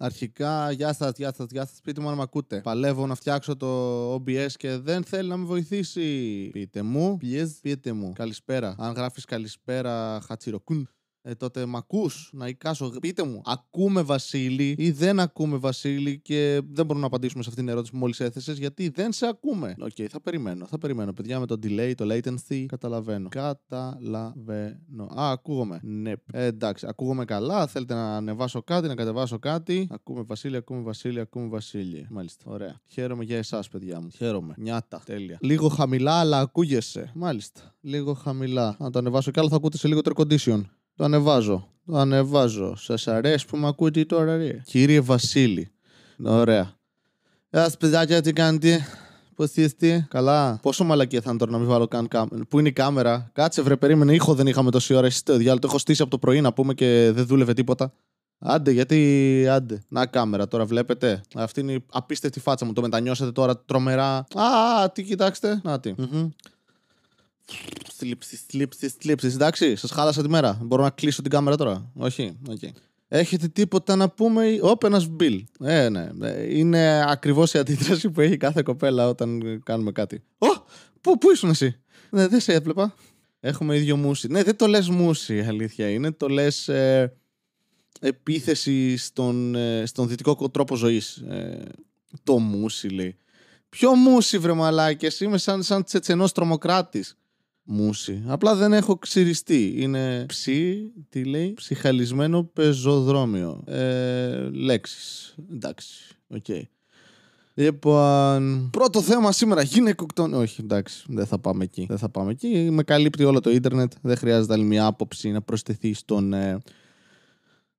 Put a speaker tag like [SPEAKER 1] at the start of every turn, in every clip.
[SPEAKER 1] Αρχικά, γεια σας, γεια σας, γεια σας. Πείτε μου αν με ακούτε. Παλεύω να φτιάξω το OBS και δεν θέλει να με βοηθήσει. Πείτε μου, please, πείτε μου. Καλησπέρα. Αν γράφεις καλησπέρα, χατσιροκούν ε, τότε μ' ακούς να εικάσω. Πείτε μου, ακούμε Βασίλη ή δεν ακούμε Βασίλη και δεν μπορούμε να απαντήσουμε σε αυτήν την ερώτηση που μόλις έθεσες γιατί δεν σε ακούμε. OK, okay, θα περιμένω, θα περιμένω. Παιδιά με το delay, το latency, καταλαβαίνω. Καταλαβαίνω. Α, ακούγομαι. Ναι, ε, εντάξει, ακούγομαι καλά. Θέλετε να ανεβάσω κάτι, να κατεβάσω κάτι. Ακούμε Βασίλη, ακούμε Βασίλη, ακούμε Βασίλη. Μάλιστα, ωραία. Χαίρομαι για εσάς, παιδιά μου. Χαίρομαι. Νιάτα. Τέλεια. Λίγο χαμηλά, αλλά ακούγεσαι. Μάλιστα. Λίγο χαμηλά. Να το ανεβάσω κι άλλο θα ακούτε σε λίγο air condition. Το ανεβάζω. Το ανεβάζω. Σας αρέσει που με ακούτε τώρα, ρε; Κύριε Βασίλη. Ωραία. Γεια σα, παιδάκια, τι κάνετε; Πώς είστε, καλά. Πόσο μαλακία θα είναι τώρα να μην βάλω καν κάμερα. Πού είναι η κάμερα; Κάτσε, βρε, περίμενε. Ήχο δεν είχαμε τόση ώρα. Εσύ το διάλογος. Το έχω στήσει από το πρωί να πούμε και δεν δούλευε τίποτα. Άντε, γιατί άντε. Να κάμερα τώρα, βλέπετε. Αυτή είναι η απίστευτη φάτσα μου. Το μετανιώσατε τώρα τρομερά. Α, τι κοιτάξτε. Να τι. Θλίψει, θλίψει, θλίψει. Εντάξει, σας χάλασα τη μέρα. Μπορώ να κλείσω την κάμερα τώρα. Όχι, okay. Έχετε τίποτα να πούμε; Όπ, ένας μπιλ. Ε, ναι. Είναι ακριβώς η αντίδραση που έχει κάθε κοπέλα όταν κάνουμε κάτι. Ω! Πού, πού ήσουν εσύ; Ναι, δεν σε έβλεπα. Έχουμε ίδιο μουσι. Ναι, δεν το λες μουσι, αλήθεια είναι. Το λες ε, επίθεση στον, ε, στον δυτικό τρόπο ζωής. Ε, το μουσι λέει. Ποιο μούσι, βρε μαλάκες, είμαι σαν, σαν τσετσενός τρομοκράτης μούσι. Απλά δεν έχω ξυριστεί. Είναι ψι, τι λέει, ψιχαλισμένο πεζοδρόμιο. Ε, λέξεις. Εντάξει, OK. Okay. Λοιπόν, πρώτο θέμα σήμερα, γυναικοκτόν. Όχι, εντάξει, δεν θα πάμε εκεί. Δεν θα πάμε εκεί. Με καλύπτει όλο το ίντερνετ. Δεν χρειάζεται άλλη μια άποψη να προσθεθεί στον. Ε,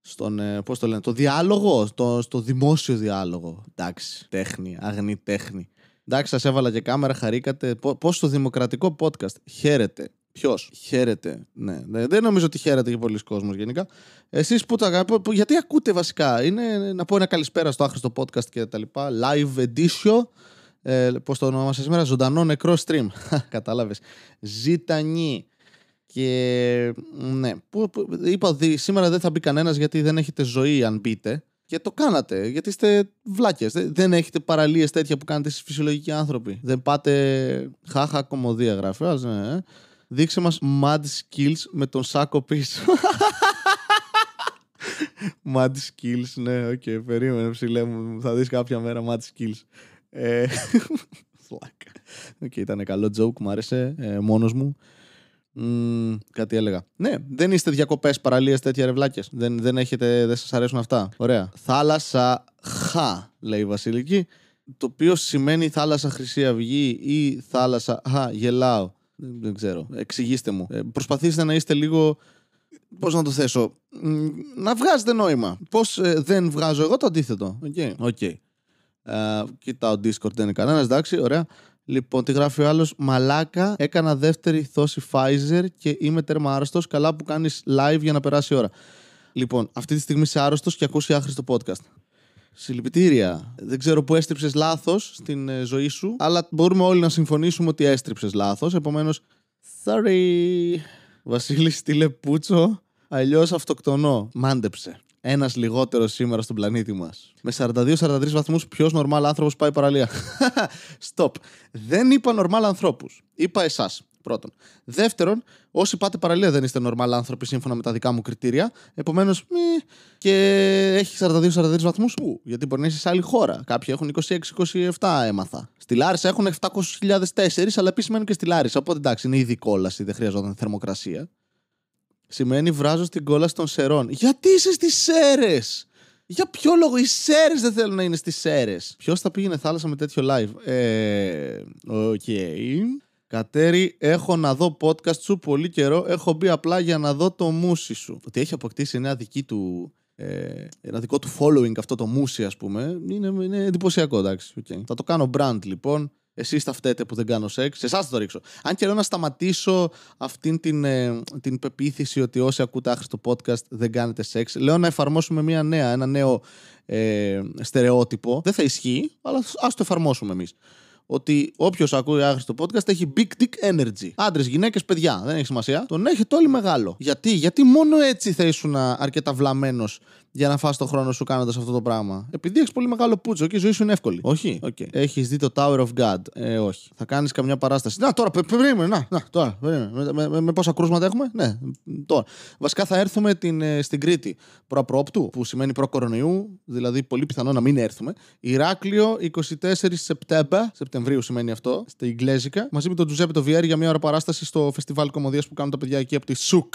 [SPEAKER 1] στον, ε, πώς το λένε, το διάλογο, στο, στο δημόσιο διάλογο. Εντάξει, τέχνη, αγνή τέχνη. Εντάξει, σας έβαλα και κάμερα, χαρήκατε. Πώς στο δημοκρατικό podcast χαίρετε. Ποιος; Χαίρεται. Ναι, δεν νομίζω ότι χαίρεται και πολλοί κόσμος γενικά. Εσείς που τα που, Γιατί ακούτε βασικά; Είναι να πω ένα καλησπέρα στο άχρηστο podcast και τα λοιπά. Live edition. Ε, Πώς το ονομάσα σήμερα, ζωντανό νεκρό stream. Κατάλαβες. Ζητανή. Και ναι, που, που, είπα ότι σήμερα δεν θα μπει κανένας γιατί δεν έχετε ζωή αν μπείτε. Και το κάνατε, γιατί είστε βλάκες. Δεν έχετε παραλίες τέτοια που κάνετε εσείς φυσιολογικοί άνθρωποι. Δεν πάτε. Χάχα κωμωδία γράφει. ναι. Ε. Δείξε μας mad skills με τον σάκο πίσω. mad skills, ναι, OK, okay, περίμενε ψηλέ μου. Θα δεις κάποια μέρα mad skills. Ε, OK, okay, ήταν καλό joke, μου άρεσε, ε, μόνος μου. Mm, κάτι έλεγα. Ναι, δεν είστε διακοπές, παραλίες, τέτοια ρευλάκια. Δεν, δεν, έχετε, δεν σας αρέσουν αυτά. Ωραία. Θάλασσα χα, λέει η Βασιλική. Το οποίο σημαίνει θάλασσα Χρυσή Αυγή ή θάλασσα χα, γελάω. Δεν, ξέρω. Εξηγήστε μου. Ε, προσπαθήστε να είστε λίγο. Πώς να το θέσω. Να βγάζετε νόημα. Πώς ε, δεν βγάζω εγώ το αντίθετο. OK. Okay. okay. Uh, κοιτάω Discord, δεν είναι κανένας. Εντάξει, ωραία. Λοιπόν, τι γράφει ο άλλος. Μαλάκα, έκανα δεύτερη δόση Pfizer και είμαι τέρμα άρρωστος. Καλά που κάνεις live για να περάσει η ώρα. Λοιπόν, αυτή τη στιγμή είσαι άρρωστος και ακούς άχρηστο podcast. Συλληπιτήρια. Δεν ξέρω που έστριψες λάθος στην ε, ζωή σου, αλλά μπορούμε όλοι να συμφωνήσουμε ότι έστριψες λάθος. Επομένως, sorry. Βασίλης, στείλε πούτσο. Αλλιώς αυτοκτονώ. Μάντεψε. Ένας λιγότερος σήμερα στον πλανήτη μας. Με 42-43 βαθμούς, ποιος νορμάλ άνθρωπος πάει παραλία; Stop. Δεν είπα νορμάλ ανθρώπους. Είπα εσάς. Πρώτον. Δεύτερον, όσοι πάτε παραλία δεν είστε νορμάλ άνθρωποι σύμφωνα με τα δικά μου κριτήρια. Επομένως, και έχει 42-43 βαθμούς; Γιατί μπορεί να είσαι σε άλλη χώρα. Κάποιοι έχουν 26-27, έμαθα. Στη Λάρισα έχουν 700.004, αλλά επίσης μένουν και στη Λάρισα. Οπότε εντάξει, είναι ήδη κόλαση, δεν χρειαζόταν θερμοκρασία. Σημαίνει βράζω στην κόλαση των Σερρών. Γιατί είσαι στις Σέρρες! Για ποιο λόγο οι Σέρρες δεν θέλουν να είναι στις Σέρρες; Ποιος θα πήγαινε θάλασσα με τέτοιο live; Ε. OK. Okay. Κατέρι, έχω να δω podcast σου πολύ καιρό. Έχω μπει απλά για να δω το μούσι σου. Ότι έχει αποκτήσει ένα δική του. Ε, ένα δικό του following αυτό το μούσι, ας πούμε, είναι, είναι εντυπωσιακό, εντάξει. Okay. Θα το κάνω brand λοιπόν. Εσεί θα φταίτε που δεν κάνω σεξ. Σε εσάς θα το ρίξω. Αν και λέω να σταματήσω αυτήν την, ε, την πεποίθηση ότι όσοι ακούτε άχρηστο podcast δεν κάνετε σεξ, λέω να εφαρμόσουμε μια νέα, ένα νέο ε, στερεότυπο. Δεν θα ισχύει, αλλά ας το εφαρμόσουμε εμείς. Ότι όποιος ακούει άχρηστο podcast έχει big dick energy. Άντρες, γυναίκες, παιδιά. Δεν έχει σημασία. Τον έχετε όλοι μεγάλο. Γιατί, Γιατί μόνο έτσι θα ήσουν αρκετά βλαμμένος για να φας το χρόνο σου κάνοντας αυτό το πράγμα. Επειδή έχεις πολύ μεγάλο πούτσο και η ζωή σου είναι εύκολη. Όχι. Okay. Έχεις δει το Tower of God. Ε, όχι. Θα κάνεις καμιά παράσταση. Να, τώρα, περίμενε. Να, να, τώρα. Με, με, με, με, πόσα κρούσματα έχουμε; Ναι, τώρα. Βασικά θα έρθουμε την, ε, στην Κρήτη προ-πρόπτου, που σημαίνει προ-κορονοϊού, δηλαδή πολύ πιθανό να μην έρθουμε. Ηράκλειο 24 Σεπτέμβρη, Σεπτεμβρίου σημαίνει αυτό, στα Ιγκλέζικα, μαζί με τον Τζουζέπε το VR για μια ώρα παράσταση στο φεστιβάλ κομμωδίας που κάνουν τα παιδιά εκεί από τη ΣΟΚ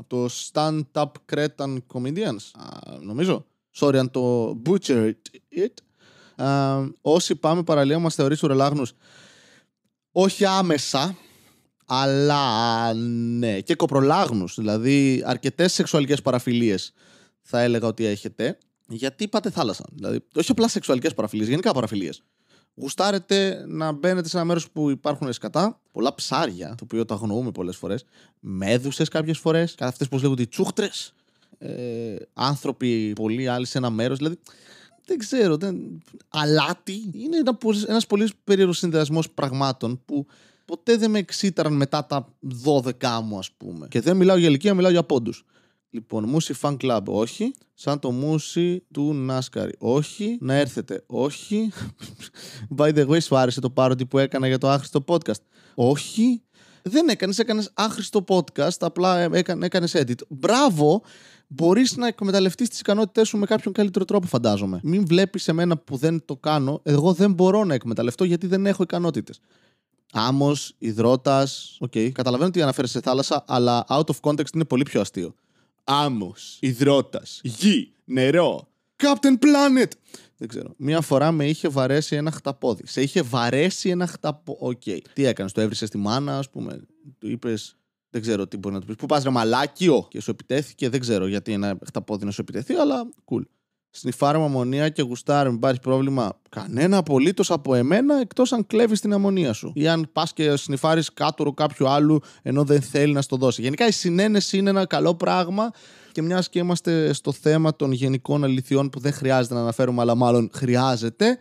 [SPEAKER 1] από το Stand-Up Cretan Comedians, νομίζω. Sorry αν το butchered it. όσοι πάμε παραλία μας θεωρεί ουρελάγνους όχι άμεσα, αλλά ναι, και κοπρολάγνους, δηλαδή αρκετές σεξουαλικές παραφιλίες θα έλεγα ότι έχετε. Γιατί πάτε θάλασσα. Δηλαδή, όχι απλά σεξουαλικές παραφιλίες, γενικά παραφιλίες γουστάρετε να μπαίνετε σε ένα μέρος που υπάρχουν σκατά, πολλά ψάρια, το οποίο το αγνοούμε πολλές φορές, μέδουσες κάποιες φορές, αυτές που λέγονται οι τσούχτρες, ε, άνθρωποι πολλοί άλλοι σε ένα μέρος. Δηλαδή, δεν ξέρω, δεν... αλάτι είναι ένα, ένας πολύς περίεργος συνδυασμός πραγμάτων που ποτέ δεν με εξήταραν μετά τα 12 μου, ας πούμε. Και δεν μιλάω για ηλικία, μιλάω για πόντους. Λοιπόν, Μούσι Fan Club, όχι. Σαν το Μούσι του Νάσκαρη, όχι. Να έρθετε, όχι. By the way, σου άρεσε το πάροντι που έκανα για το άχρηστο podcast. Όχι. Δεν έκανες, έκανες άχρηστο podcast, απλά έκανε έκανες edit. Μπράβο, μπορείς να εκμεταλλευτείς τις ικανότητές σου με κάποιον καλύτερο τρόπο, φαντάζομαι. Μην βλέπεις εμένα που δεν το κάνω. Εγώ δεν μπορώ να εκμεταλλευτώ γιατί δεν έχω ικανότητες. Άμμος, ιδρώτας. OK, okay. καταλαβαίνω ότι αναφέρεσαι σε θάλασσα, αλλά out of context είναι πολύ πιο αστείο άμμος, ιδρώτας, γη, νερό, Captain Planet. Δεν ξέρω. Μία φορά με είχε βαρέσει ένα χταπόδι. Σε είχε βαρέσει ένα χταπόδι. OK. Okay. Τι έκανες, το έβρισες στη μάνα, ας πούμε. Του είπες. Δεν ξέρω τι μπορεί να του πεις. Πού πας, ρε μαλάκιο! Και σου επιτέθηκε. Δεν ξέρω γιατί ένα χταπόδι να σου επιτεθεί, αλλά cool σνιφάρουμε αμμονία και γουστάρουμε, υπάρχει πρόβλημα. Κανένα απολύτως από εμένα εκτός αν κλέβεις την αμμονία σου. Ή αν πας και σνιφάρεις κάτωρο κάποιου άλλου ενώ δεν θέλει να στο δώσει. Γενικά η συνένεση είναι ένα καλό πράγμα και μιας και είμαστε στο θέμα των γενικών αληθιών που δεν χρειάζεται να αναφέρουμε, αλλά μάλλον χρειάζεται.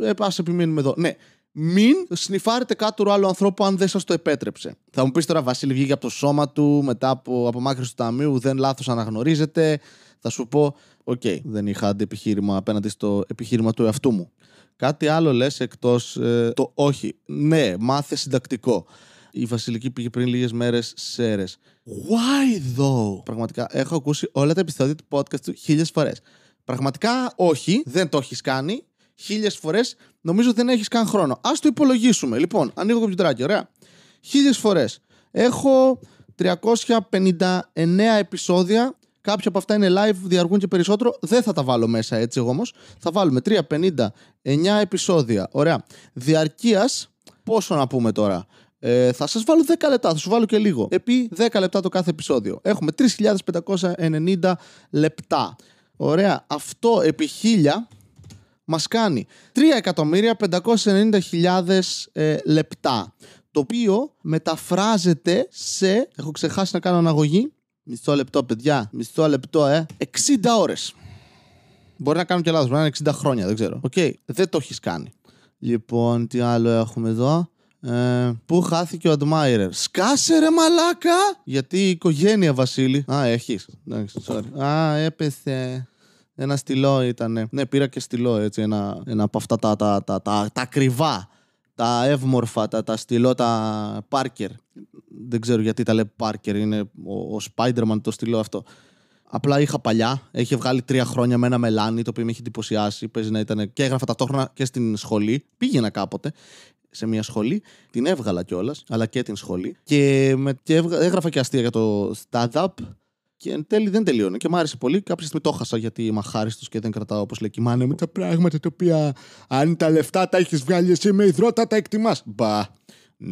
[SPEAKER 1] Ε, Α επιμείνουμε εδώ. Ναι, μην σνιφάρετε κάτω άλλου ανθρώπου αν δεν σας το επέτρεψε. Θα μου πεις τώρα, Βασίλη, βγήκε από το σώμα του μετά από απομάκρυνση του ταμείου, ουδέν λάθος αναγνωρίζεται. Θα σου πω, OK, okay, δεν είχα αντιεπιχείρημα απέναντι στο επιχείρημα του εαυτού μου. Κάτι άλλο λες εκτός ε, το όχι. Ναι, μάθε συντακτικό. Η Βασιλική πήγε πριν λίγες μέρες Σέρρες. Why though? Πραγματικά έχω ακούσει όλα τα επεισόδια του podcast του χίλιες φορές. Πραγματικά όχι, δεν το έχεις κάνει. Χίλιες φορές νομίζω δεν έχεις καν χρόνο. Α το υπολογίσουμε. Λοιπόν, ανοίγω το κομπιουτεράκι, ωραία. Χίλιες φορές. Έχω 359 επεισόδια Κάποια από αυτά είναι live, διαρκούν και περισσότερο. Δεν θα τα βάλω μέσα έτσι εγώ όμως. Θα βάλουμε 359 επεισόδια. Ωραία. Διαρκείας, πόσο να πούμε τώρα; Ε, θα σας βάλω 10 λεπτά, θα σου βάλω και λίγο. Επί 10 λεπτά το κάθε επεισόδιο. Έχουμε 3.590 λεπτά. Ωραία. Αυτό επί 1000 μας κάνει 3.590.000 ε, λεπτά. Το οποίο μεταφράζεται σε. Έχω ξεχάσει να κάνω αναγωγή. Μισό λεπτό, παιδιά. Μισό λεπτό, ε. 60 ώρες. Μπορεί να κάνω και λάθος, μπορεί να είναι 60 χρόνια, δεν ξέρω. OK, okay. δεν το έχεις κάνει. Λοιπόν, τι άλλο έχουμε εδώ. Ε, πού χάθηκε ο Admirer; Σκάσε ρε μαλάκα! Γιατί η οικογένεια Βασίλη. Α, έχεις. sorry. Α, έπεθε. Ένα στυλό ήταν. Ναι, πήρα και στυλό έτσι. Ένα, ένα από αυτά τα, τα, τα, τα, τα ακριβά. Τα εύμορφα, τα, τα στυλό, τα Parker δεν ξέρω γιατί τα λέει Πάρκερ, είναι ο, ο Spider-Man το στυλό αυτό. Απλά είχα παλιά, έχει βγάλει τρία χρόνια με ένα μελάνι, το οποίο με έχει εντυπωσιάσει. Παίζει να ήταν και έγραφα ταυτόχρονα και στην σχολή. Πήγαινα κάποτε σε μια σχολή, την έβγαλα κιόλας, αλλά και την σχολή. Και, με, και έγραφα και αστεία για το stand-up. Και εν τέλει δεν τελείωνε και μου άρεσε πολύ. Κάποια στιγμή το έχασα γιατί είμαι αχάριστος και δεν κρατάω όπως λέει και η μάνα μου τα πράγματα τα οποία αν τα λεφτά τα έχεις βγάλει εσύ με υδρότα τα εκτιμάς. Μπα.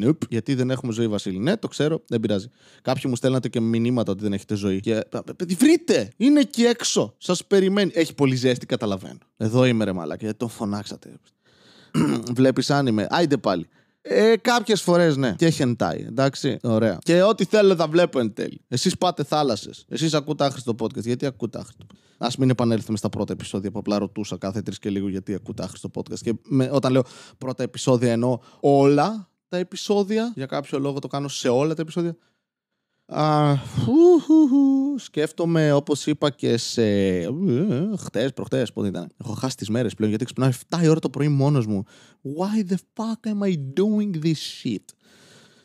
[SPEAKER 1] Nope. Γιατί δεν έχουμε ζωή, Βασίλη. Ναι, το ξέρω, δεν πειράζει. Κάποιοι μου στέλνατε και μηνύματα ότι δεν έχετε ζωή. Και. Παιδί, βρείτε! Είναι εκεί έξω. Σας περιμένει. Έχει πολύ ζέστη, καταλαβαίνω. Εδώ είμαι, ρε μαλάκα, γιατί τον φωνάξατε. Βλέπεις αν είμαι. Άιντε πάλι. Ε, Κάποιες φορές ναι. Και χεντάει. Εντάξει. Ωραία. Και ό,τι θέλω θα βλέπω εν τέλει. Εσείς πάτε θάλασσες. Εσείς ακούτε άχρηστο podcast. Γιατί ακούτε άχρηστο. Α μην επανέλθουμε στα πρώτα επεισόδια που απλά ρωτούσα κάθε τρεις και λίγο γιατί ακούτε άχρηστο podcast. Και με, όταν λέω πρώτα επεισόδια εννοώ όλα τα επεισόδια. Για κάποιο λόγο το κάνω σε όλα τα επεισόδια. Α, φου, χου, χου. Σκέφτομαι όπως είπα και σε. Χτες, προχτές, πότε ήταν. Έχω χάσει τις μέρες πλέον γιατί ξυπνάω 7 η ώρα το πρωί μόνος μου. Why the fuck am I doing this shit?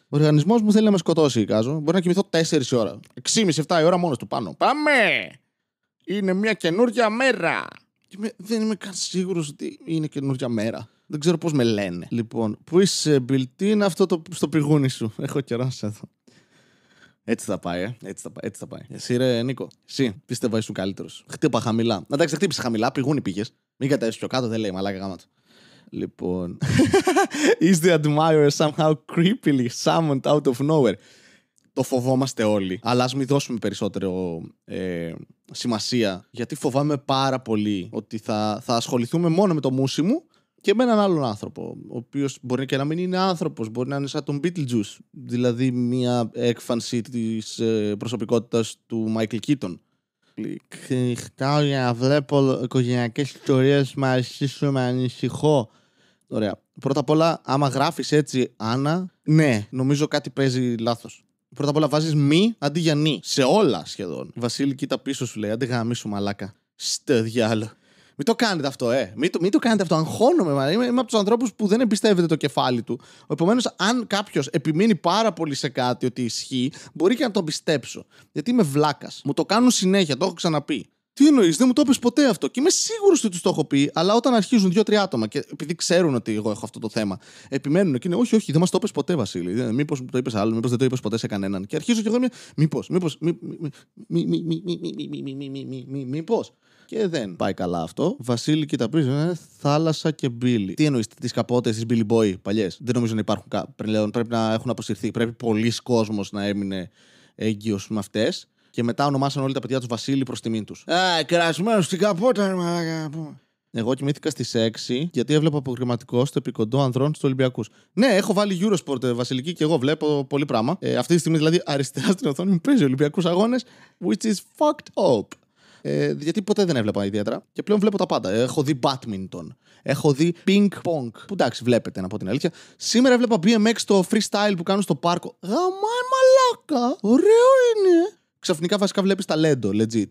[SPEAKER 1] Ο οργανισμός μου θέλει να με σκοτώσει, Κάζο. Μπορεί να κοιμηθώ 4 ώρα. 6,5-7 η ώρα μόνος του πάνω. Πάμε! Είναι μια καινούργια μέρα. Και με- δεν είμαι καν σίγουρος ότι είναι καινούργια μέρα. Δεν ξέρω πώς με λένε. Λοιπόν, πού είσαι, Μπιλ, τι είναι αυτό το στο πηγούνι σου; Έχω καιρό να σε δω. Έτσι θα πάει, ε. Έτσι θα, πάει, έτσι θα πάει. Εσύ, ρε Νίκο. Εσύ, πίστευα ήσουν καλύτερος. Χτύπα χαμηλά. Να εντάξει, δεν χτύπησε χαμηλά, πηγούνι πήγες. Μην κατέβεις πιο κάτω, δεν λέει μαλάκα γάμα του. Λοιπόν. Is the admirer somehow creepily summoned out of nowhere? Το φοβόμαστε όλοι. Αλλά ας μην δώσουμε περισσότερο ε, σημασία. Γιατί φοβάμαι πάρα πολύ ότι θα, θα ασχοληθούμε μόνο με το μουσι μου και με έναν άλλον άνθρωπο. Ο οποίος μπορεί και να μην είναι άνθρωπος, μπορεί να είναι σαν τον Beetlejuice. Δηλαδή μια έκφανση της ε, προσωπικότητας του Michael Keaton. Χτάω για να βλέπω οικογενειακές ιστορίες, με αρχίσω με ανησυχώ. Ωραία. Πρώτα απ' όλα, άμα γράφεις έτσι Άννα, ναι, νομίζω κάτι παίζει λάθος. Πρώτα απ' όλα βάζεις μη αντί για νη. Σε όλα σχεδόν. Βασίλη, κοίτα πίσω σου λέει: Άντε γαμίσου μαλάκα. Στο διάλο. Μην το κάνετε αυτό, ε. Μην το, μην το κάνετε αυτό. Αγχώνομαι. μα. Είμαι, είμαι από τους ανθρώπους που δεν εμπιστεύεται το κεφάλι του. Επομένως, αν κάποιος επιμείνει πάρα πολύ σε κάτι ότι ισχύει, μπορεί και να το πιστέψω. Γιατί είμαι βλάκας. Μου το κάνουν συνέχεια, το έχω ξαναπεί. Τι εννοεί, δεν μου το είπε ποτέ αυτό. Και είμαι σίγουρο ότι του το έχω πει, αλλά όταν αρχίζουν δύο-τρία άτομα και επειδή ξέρουν ότι εγώ έχω αυτό το θέμα, επιμένουν και είναι Όχι, όχι, δεν μα το είπε ποτέ, Βασίλη. Μήπω το είπε άλλο, μήπω δεν το είπε ποτέ σε κανέναν. Και αρχίζω και εγώ μια. Μήπω, μήπω. Μήπω. Και δεν πάει καλά αυτό. Βασίλη, κοίτα πίσω, ε, θάλασσα και μπίλι. Τι εννοεί, τι καπότε τη Billy Boy παλιέ. Δεν νομίζω να υπάρχουν. κα- πλέον. Πρέπει να έχουν αποσυρθεί. Πρέπει πολλοί κόσμο να έμεινε έγκυο με αυτέ. Και μετά ονομάσαν όλοι τα παιδιά τους Βασίλη προς τιμήν τους.
[SPEAKER 2] Α, κρασμένος στην καπότα, ρε μαλάκα.
[SPEAKER 1] Εγώ κοιμήθηκα στις 6 γιατί έβλεπα αποκριματικό στο επικοντό ανδρών στους Ολυμπιακούς. Ναι, έχω βάλει Eurosport ε, Βασιλική και εγώ βλέπω πολύ πράγμα. Ε, αυτή τη στιγμή δηλαδή αριστερά στην οθόνη μου παίζει Ολυμπιακούς αγώνες, which is fucked up. Ε, γιατί ποτέ δεν έβλεπα ιδιαίτερα. Και πλέον βλέπω τα πάντα. Έχω δει badminton. Έχω δει ping pong. Που εντάξει, βλέπετε να πω την αλήθεια. Σήμερα έβλεπα BMX στο freestyle που κάνουν στο πάρκο. Γαμάει μαλάκα. Ωραίο είναι. Ξαφνικά βασικά βλέπεις ταλέντο, legit.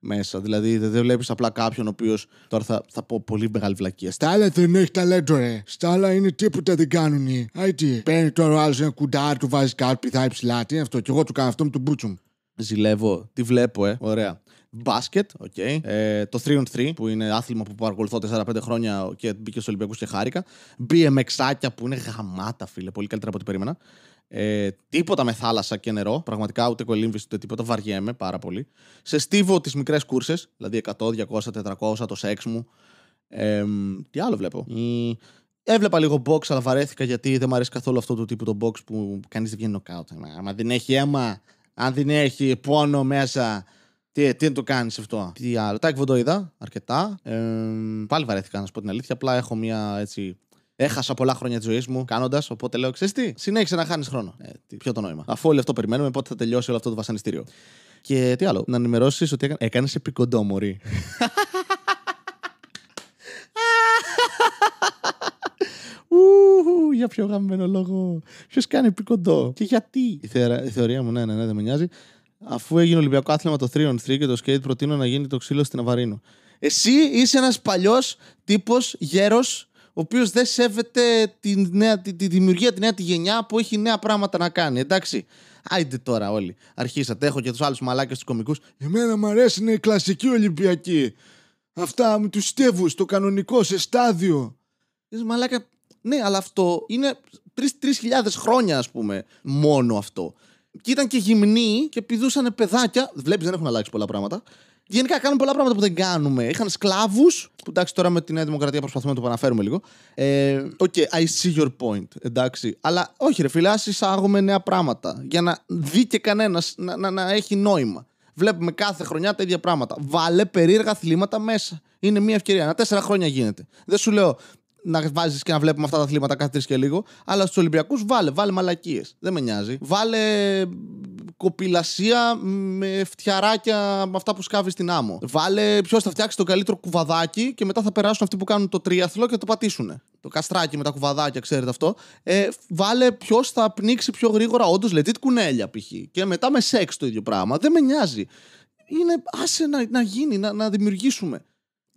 [SPEAKER 1] Μέσα. Δηλαδή δεν δεν βλέπεις απλά κάποιον ο οποίος. Τώρα θα, θα πω πολύ μεγάλη βλακία.
[SPEAKER 2] Στα άλλα δεν έχει ταλέντο, ρε. Στα άλλα είναι τίποτα δεν κάνουνε. Άι τι. Παίρνει τώρα ο άλλος ένα κουντάρι, του βάζει κάτι, πηδάει ψηλά. Τι είναι αυτό. Κι εγώ του κάνω αυτό με τον πούτσο μου.
[SPEAKER 1] Ζηλεύω. Τι βλέπω, ε. Ωραία. Μπάσκετ, οκ. Ε, το 3on3 που είναι άθλημα που παρακολουθώ 4-5 χρόνια και μπήκε στους Ολυμπιακούς και χάρηκα. BMXάκια που είναι γαμάτα, φίλε. Πολύ καλύτερα από ό,τι περίμενα. Ε, τίποτα με θάλασσα και νερό. Πραγματικά ούτε κολύμβηση ούτε τίποτα. Βαριέμαι πάρα πολύ. Σε στίβο τις μικρές κούρσες. Δηλαδή 100, 200, 400, το σεξ μου. Ε, τι άλλο βλέπω; Μ, Έβλεπα λίγο box, αλλά βαρέθηκα γιατί δεν μου αρέσει καθόλου αυτό το τύπο το box που κανείς δεν βγαίνει νοκάουτ. Άμα δεν έχει αίμα, αν δεν έχει πόνο μέσα, τι, τι να το κάνεις αυτό; Τι άλλο; Τα εκβοντό είδα αρκετά. Ε, πάλι βαρέθηκα να σου πω την αλήθεια. Απλά έχω μια έτσι. Έχασα πολλά χρόνια της ζωής μου κάνοντας, οπότε λέω: Ξέρεις τι, συνέχισε να χάνεις χρόνο. Ε, τι, ποιο το νόημα. Αφού όλο αυτό περιμένουμε, πότε θα τελειώσει όλο αυτό το βασανιστήριο. Και τι άλλο, να ενημερώσεις ότι έκανες επικοντό, Μωρή. Ου, για πιο γαμμένο λόγο. Ποιος κάνει επικοντό και γιατί. Η, θερα- η θεωρία μου, ναι, ναι, ναι, δεν με νοιάζει. Αφού έγινε Ολυμπιακό άθλημα το 3on3 και το skate, προτείνω να γίνει το ξύλο στην Αβαρίνο. Εσύ είσαι ένας παλιός τύπος γέρος, ο οποίος δεν σέβεται τη, νέα, τη, τη δημιουργία, τη νέα τη γενιά που έχει νέα πράγματα να κάνει. Εντάξει. Άιντε τώρα όλοι. Αρχίσατε. Έχω και τους άλλους μαλάκες τους κωμικούς.
[SPEAKER 2] Εμένα μου αρέσει είναι η κλασική Ολυμπιακή. Αυτά με του στίβου, το κανονικό, σε στάδιο.
[SPEAKER 1] Λες, μαλάκα, ναι, αλλά αυτό είναι 3.000 χρόνια, ας πούμε, μόνο αυτό. Και ήταν και γυμνοί και πηδούσαν παιδάκια. Βλέπεις, δεν έχουν αλλάξει πολλά πράγματα. Γενικά κάνουν πολλά πράγματα που δεν κάνουμε. Είχαν σκλάβους. Που εντάξει, τώρα με τη Νέα Δημοκρατία προσπαθούμε να το επαναφέρουμε λίγο. Ε, OK, I see your point. Εντάξει. Αλλά όχι, ρε φίλε, ας εισάγουμε νέα πράγματα. Για να δει και κανένας να, να, να έχει νόημα. Βλέπουμε κάθε χρονιά τα ίδια πράγματα. Βάλε περίεργα αθλήματα μέσα. Είναι μια ευκαιρία. Ένα τέσσερα χρόνια γίνεται. Δεν σου λέω να βάζεις και να βλέπουμε αυτά τα αθλήματα κάθε τρεις και λίγο. Αλλά στους Ολυμπιακούς βάλε, βάλε μαλακίες. Δεν με νοιάζει. Βάλε κοπηλασία με φτιαράκια με αυτά που σκάβεις στην άμμο. Βάλε ποιος θα φτιάξει το καλύτερο κουβαδάκι και μετά θα περάσουν αυτοί που κάνουν το τρίαθλο και θα το πατήσουν. Το καστράκι με τα κουβαδάκια, ξέρετε αυτό. Ε, βάλε ποιος θα πνίξει πιο γρήγορα, όντως legit κουνέλια π.χ. Και μετά με σεξ το ίδιο πράγμα. Δεν με νοιάζει. Είναι άσε να, να γίνει, να, να δημιουργήσουμε.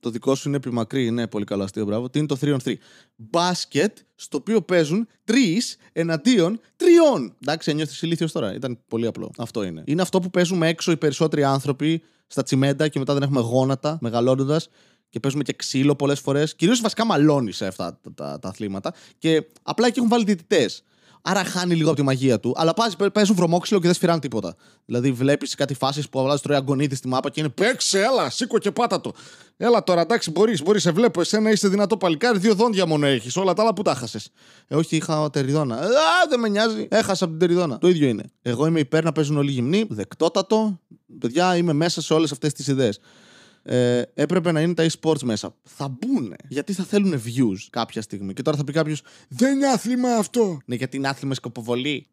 [SPEAKER 1] Το δικό σου είναι επιμακρύ, είναι πολύ καλό αστείο, μπράβο. Τι είναι το 3 on 3. Μπάσκετ, στο οποίο παίζουν τρεις εναντίον τριών. Εντάξει, νιώθει ηλίθιος τώρα. Ήταν πολύ απλό. Αυτό είναι. Είναι αυτό που παίζουμε έξω οι περισσότεροι άνθρωποι στα τσιμέντα και μετά δεν έχουμε γόνατα μεγαλώνοντας και παίζουμε και ξύλο πολλές φορές. Κυρίως βασικά μαλώνεις σε αυτά τα, τα, τα, αθλήματα. Και απλά εκεί έχουν βάλει διαιτητές. Άρα χάνει λίγο από τη μαγεία του. Αλλά πάζει, παίζουν βρωμόξυλο και δεν σφυράνε τίποτα. Δηλαδή βλέπεις κάτι φάσεις που αλλάζει τρώει αγκονίδι στη μάπα και είναι Παίξε, έλα, σήκω και πάτα το. Έλα τώρα, εντάξει, μπορείς, μπορείς, σε βλέπω. Εσένα είσαι δυνατό παλικάρι, δύο δόντια μόνο έχεις. Όλα τα άλλα που τα χάσε. Ε, όχι, είχα τεριδόνα. Α, δεν με νοιάζει. Έχασα από την τεριδόνα. Το ίδιο είναι. Εγώ είμαι υπέρ να παίζουν όλοι γυμνοί, δεκτότατο. Παιδιά, είμαι μέσα σε όλες αυτές τις ιδέες ε, έπρεπε να είναι τα e-sports μέσα. Θα μπουν. Γιατί θα θέλουν views κάποια στιγμή. Και τώρα θα πει κάποιος,
[SPEAKER 2] Δεν είναι άθλημα αυτό.
[SPEAKER 1] Ναι, γιατί είναι άθλημα σκοποβολή.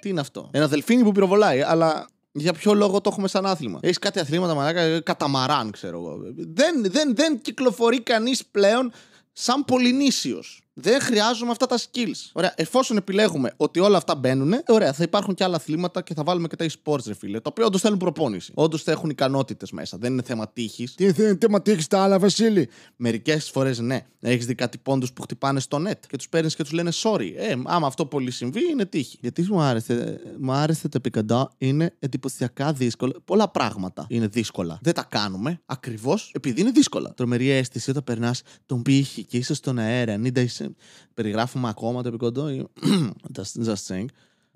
[SPEAKER 1] Τι είναι αυτό. Ένα δελφίνι που πυροβολάει, αλλά για ποιο λόγο το έχουμε σαν άθλημα. Έχεις κάτι αθλήματα, μαλάκα, καταμαράν, ξέρω εγώ. Δεν, δεν, δεν κυκλοφορεί κανείς πλέον σαν πολυνήσιος. Δεν χρειάζομαι αυτά τα skills. Ωραία, εφόσον επιλέγουμε ότι όλα αυτά μπαίνουν, ωραία, θα υπάρχουν και άλλα αθλήματα και θα βάλουμε και τα e-sports, ρε φίλε. Τα οποία όντως θέλουν προπόνηση. Όντως θα έχουν ικανότητες μέσα. Δεν είναι θέμα τύχης.
[SPEAKER 2] Τι είναι θέμα τύχη τα άλλα, Βασίλη;
[SPEAKER 1] Μερικές φορές ναι. Έχεις δει κάτι πόντους που χτυπάνε στο net και τους παίρνεις και τους λένε sorry. Ε, άμα αυτό πολύ συμβεί, είναι τύχη. Γιατί μου άρεσε, μου άρεσε το πικαντά, είναι εντυπωσιακά δύσκολο. Πολλά πράγματα είναι δύσκολα. Δεν τα κάνουμε ακριβώς επειδή είναι δύσκολα. Τρομερή αίσθηση όταν περνάς τον πύχη και είσαι στον αέρα, περιγράφουμε ακόμα το επικοντό. Just saying.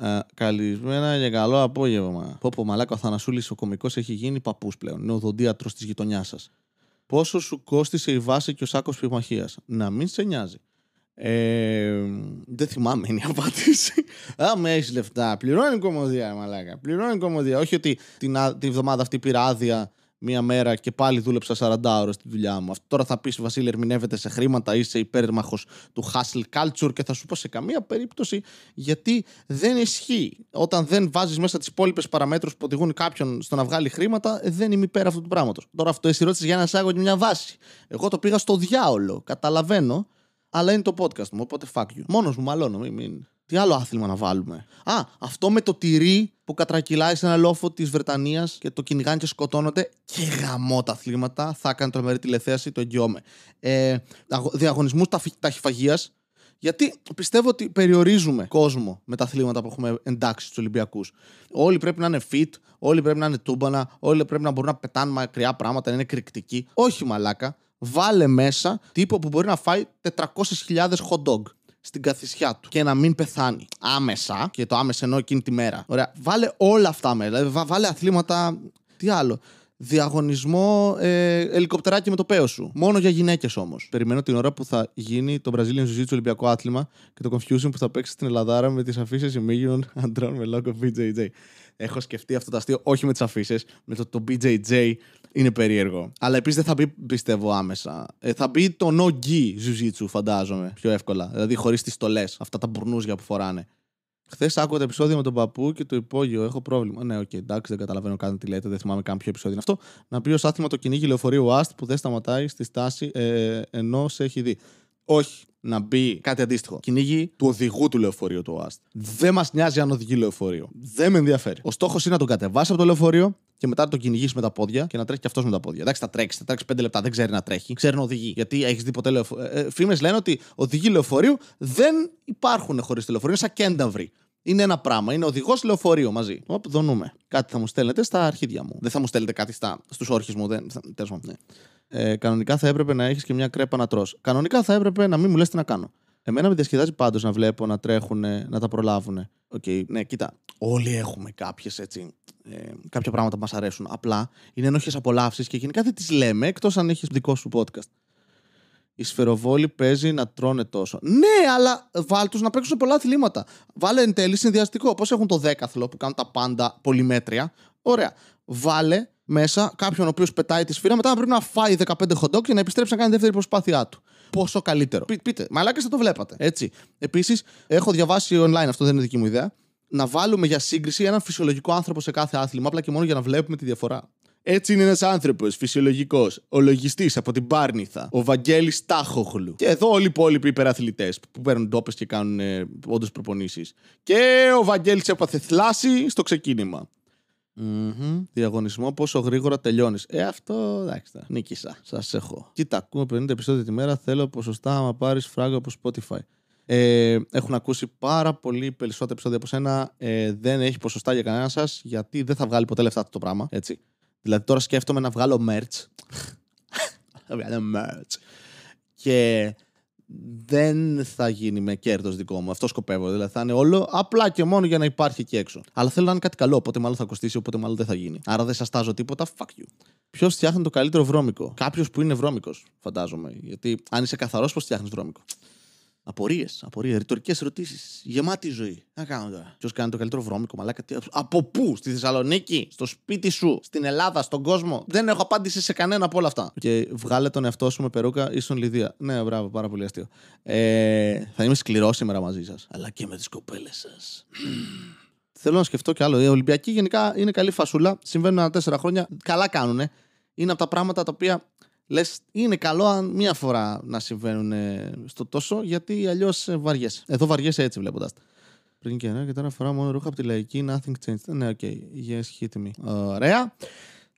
[SPEAKER 1] Uh, καλησπέρα και καλό απόγευμα. Πω πω μαλάκα ο Θανασούλης ο κομικός έχει γίνει παππούς πλέον. Είναι ο δοντίατρος της γειτονιάς σας. Πόσο σου κόστησε η βάση και ο σάκος πυγμαχίας; Να μην σε νοιάζει. Ε, δεν θυμάμαι είναι η απάντηση. με έχεις λεφτά. Πληρώνει κομμωδία, μαλάκα. Πληρώνει κομμωδία. Όχι ότι την, την εβδομάδα αυτή πήρα άδεια μία μέρα και πάλι δούλεψα 40 ώρες στη δουλειά μου. Αυτό τώρα θα πεις Βασίλη, ερμηνεύεται σε χρήματα, είσαι υπέρμαχος του hustle culture και θα σου πω σε καμία περίπτωση γιατί δεν ισχύει. Όταν δεν βάζεις μέσα τις υπόλοιπες παραμέτρους που οδηγούν κάποιον στο να βγάλει χρήματα, ε, δεν είμαι υπέρ αυτού του πράγματος. Τώρα αυτό εσύ ρώτησες για να σάγω μια βάση. Εγώ το πήγα στο διάολο. Καταλαβαίνω, αλλά είναι το podcast μου, οπότε fuck you. Μόνος μου, μαλώνω, μην, μην. Τι άλλο άθλημα να βάλουμε; Α, αυτό με το τυρί που κατρακυλάει σε ένα λόφο της Βρετανίας και το κυνηγάνε και σκοτώνονται. Και γαμό τα αθλήματα. Θα έκανε τρομερή τηλεθέαση, το εγγυώμαι. Ε, Διαγωνισμούς ταχυφαγίας. Γιατί πιστεύω ότι περιορίζουμε κόσμο με τα αθλήματα που έχουμε εντάξει στους Ολυμπιακούς. Όλοι πρέπει να είναι fit, όλοι πρέπει να είναι τούμπανα, όλοι πρέπει να μπορούν να πετάνε μακριά πράγματα, να είναι κρυκτικοί. Όχι μαλάκα. Βάλε μέσα τύπο που μπορεί να φάει 400.000 hot dog στην καθισιά του και να μην πεθάνει άμεσα, και το άμεσα εννοώ εκείνη τη μέρα. Ωραία. Βάλε όλα αυτά μέσα. Δηλαδή, βάλε αθλήματα. Τι άλλο. Διαγωνισμό ε, ελικοπτεράκι με το παίο σου. Μόνο για γυναίκες όμως. Περιμένω την ώρα που θα γίνει το Brazilian Jiu-Jitsu Ολυμπιακό άθλημα και το Confusion που θα παίξει στην Ελλαδάρα με τις αφήσεις ημίγυνων αντρών με λόγο BJJ. Έχω σκεφτεί αυτό το αστείο, όχι με τις αφήσεις, με το, το BJJ είναι περίεργο. Αλλά επίσης δεν θα μπει, πιστεύω, άμεσα. Ε, θα μπει το no-gi Jiu-Jitsu, φαντάζομαι, πιο εύκολα. Δηλαδή χωρίς τις στολές, αυτά τα μπουρνούζια που φοράνε. Χθες άκουγα το επεισόδιο με τον παππού και το υπόγειο. Έχω πρόβλημα. Ναι, OK, okay, εντάξει, δεν καταλαβαίνω καν τι λέτε, δεν θυμάμαι καν ποιο επεισόδιο είναι αυτό. Να πει ως άθλημα το κυνήγι λεωφορείου ΟΑΣΘ που δεν σταματάει στη στάση ε, ενώ σε έχει δει. Όχι, να μπει κάτι αντίστοιχο. Κυνήγι του οδηγού του λεωφορείου του ΟΑΣΘ. Δεν μας νοιάζει αν οδηγεί λεωφορείο. Δεν με ενδιαφέρει. Ο στόχος είναι να τον κατεβάσει από το λεωφορείο και μετά να τον κυνηγήσει με τα πόδια και να τρέχει και αυτός με τα πόδια. Εντάξει, θα τρέξει, θα τρέξει 5 λεπτά, δεν ξέρει να τρέχει. Ξέρει να οδηγεί. Γιατί έχεις δει ποτέ λεωφορείο. Ε, ε Φήμες λένε ότι οδηγοί λεωφορείου δεν υπάρχουν χωρίς το λεωφορείο. Είναι σαν κένταυροι. Είναι ένα πράγμα. Είναι οδηγός λεωφορείο μαζί. Οπ, δονούμαι. Κάτι θα μου στέλνετε στα αρχίδια μου. Δεν θα μου στέλνετε κάτι στους όρχες μου. Δεν... Τέλος ναι ε, κανονικά θα έπρεπε να έχεις και μια κρέπα να τρως. Κανονικά θα έπρεπε να μην μου λες τι να κάνω. Εμένα με διασκεδάζει πάντως να βλέπω να τρέχουν, να τα προλάβουν. OK, okay, ναι, κοίτα. Όλοι έχουμε κάποιες έτσι, ε, κάποια πράγματα που μας αρέσουν. Απλά είναι ένοχες απολαύσεις και γενικά δεν τις λέμε εκτός αν έχεις δικό σου podcast. Η σφαιροβόλη παίζει να τρώνε τόσο. Ναι, αλλά βάλ τους να παίξουν πολλά αθλήματα. Βάλε εν τέλει συνδυαστικό. Πώς έχουν το δέκαθλο που κάνουν τα πάντα πολυμέτρια. Ωραία. Βάλε μέσα κάποιον ο οποίος πετάει τη σφύρα, μετά να πρέπει να φάει 15 χοντόκ και να επιστρέψει να κάνει δεύτερη προσπάθειά του. πόσο καλύτερο. Πεί- πείτε, μαλάκες θα το βλέπατε. Έτσι. Επίσης, έχω διαβάσει online, αυτό δεν είναι δική μου ιδέα, να βάλουμε για σύγκριση έναν φυσιολογικό άνθρωπο σε κάθε άθλημα, απλά και μόνο για να βλέπουμε τη διαφορά. Έτσι είναι ένας άνθρωπος, φυσιολογικός, ο λογιστής από την Πάρνηθα, ο Βαγγέλης Τάχοχλου. Και εδώ όλοι οι υπόλοιποι υπεραθλητέ που παίρνουν τόπε και κάνουν ε, όντως προπονήσεις. Και ο Βαγγέλης έπαθε θλάση στο ξεκίνημα. Μμμ. Διαγωνισμό, πόσο γρήγορα τελειώνεις. Ε, αυτό εντάξει, τα νίκησα. Σας έχω. Κοίτα, ακούμε 50 επεισόδια τη μέρα. Θέλω ποσοστά άμα πάρεις φράγκο από Spotify. Ε, έχουν ακούσει πάρα πολύ περισσότερα επεισόδια από σένα. Ε, δεν έχει ποσοστά για κανένα σας, γιατί δεν θα βγάλει ποτέ λεφτά αυτό το πράγμα. Έτσι. Δηλαδή, τώρα σκέφτομαι να βγάλω merch. Θα βγάλω merch. Και δεν θα γίνει με κέρδος δικό μου. Αυτό σκοπεύω. Δηλαδή θα είναι όλο απλά και μόνο για να υπάρχει εκεί έξω. Αλλά θέλω να είναι κάτι καλό. Οπότε μάλλον θα κοστίσει, οπότε μάλλον δεν θα γίνει. Άρα δεν σας τάζω τίποτα. Fuck you. Ποιος φτιάχνει το καλύτερο βρώμικο; Κάποιος που είναι βρώμικος, φαντάζομαι. Γιατί αν είσαι καθαρός, πώς φτιάχνεις βρώμικο; Απορίες, απορίες, ρητορικές ερωτήσεις. Γεμάτη ζωή. Τι να κάνω τώρα; Ποιος κάνει το καλύτερο βρώμικο, μαλάκα. τι- Από πού, στη Θεσσαλονίκη, στο σπίτι σου, στην Ελλάδα, στον κόσμο; Δεν έχω απάντηση σε κανένα από όλα αυτά. Και βγάλε τον εαυτό σου με περούκα ίσον Λιδία. Ναι, μπράβο, πάρα πολύ αστείο. Ε, θα είμαι σκληρός σήμερα μαζί σας. Αλλά και με τις κοπέλες σας. Θέλω να σκεφτώ κι άλλο. Οι Ολυμπιακοί γενικά είναι καλή φασούλα. Συμβαίνουν ανά τέσσερα χρόνια. Καλά κάνουν. Είναι από τα πράγματα τα οποία λες είναι καλό αν μία φορά να συμβαίνουν ε, στο τόσο, γιατί αλλιώς βαριέσαι. Εδώ βαριέσαι έτσι βλέποντας. Πριν και ένα και τώρα φορά μόνο ρούχα από τη λαϊκή. Nothing changed. Ναι, OK. Okay. Yes, hit me. Ωραία.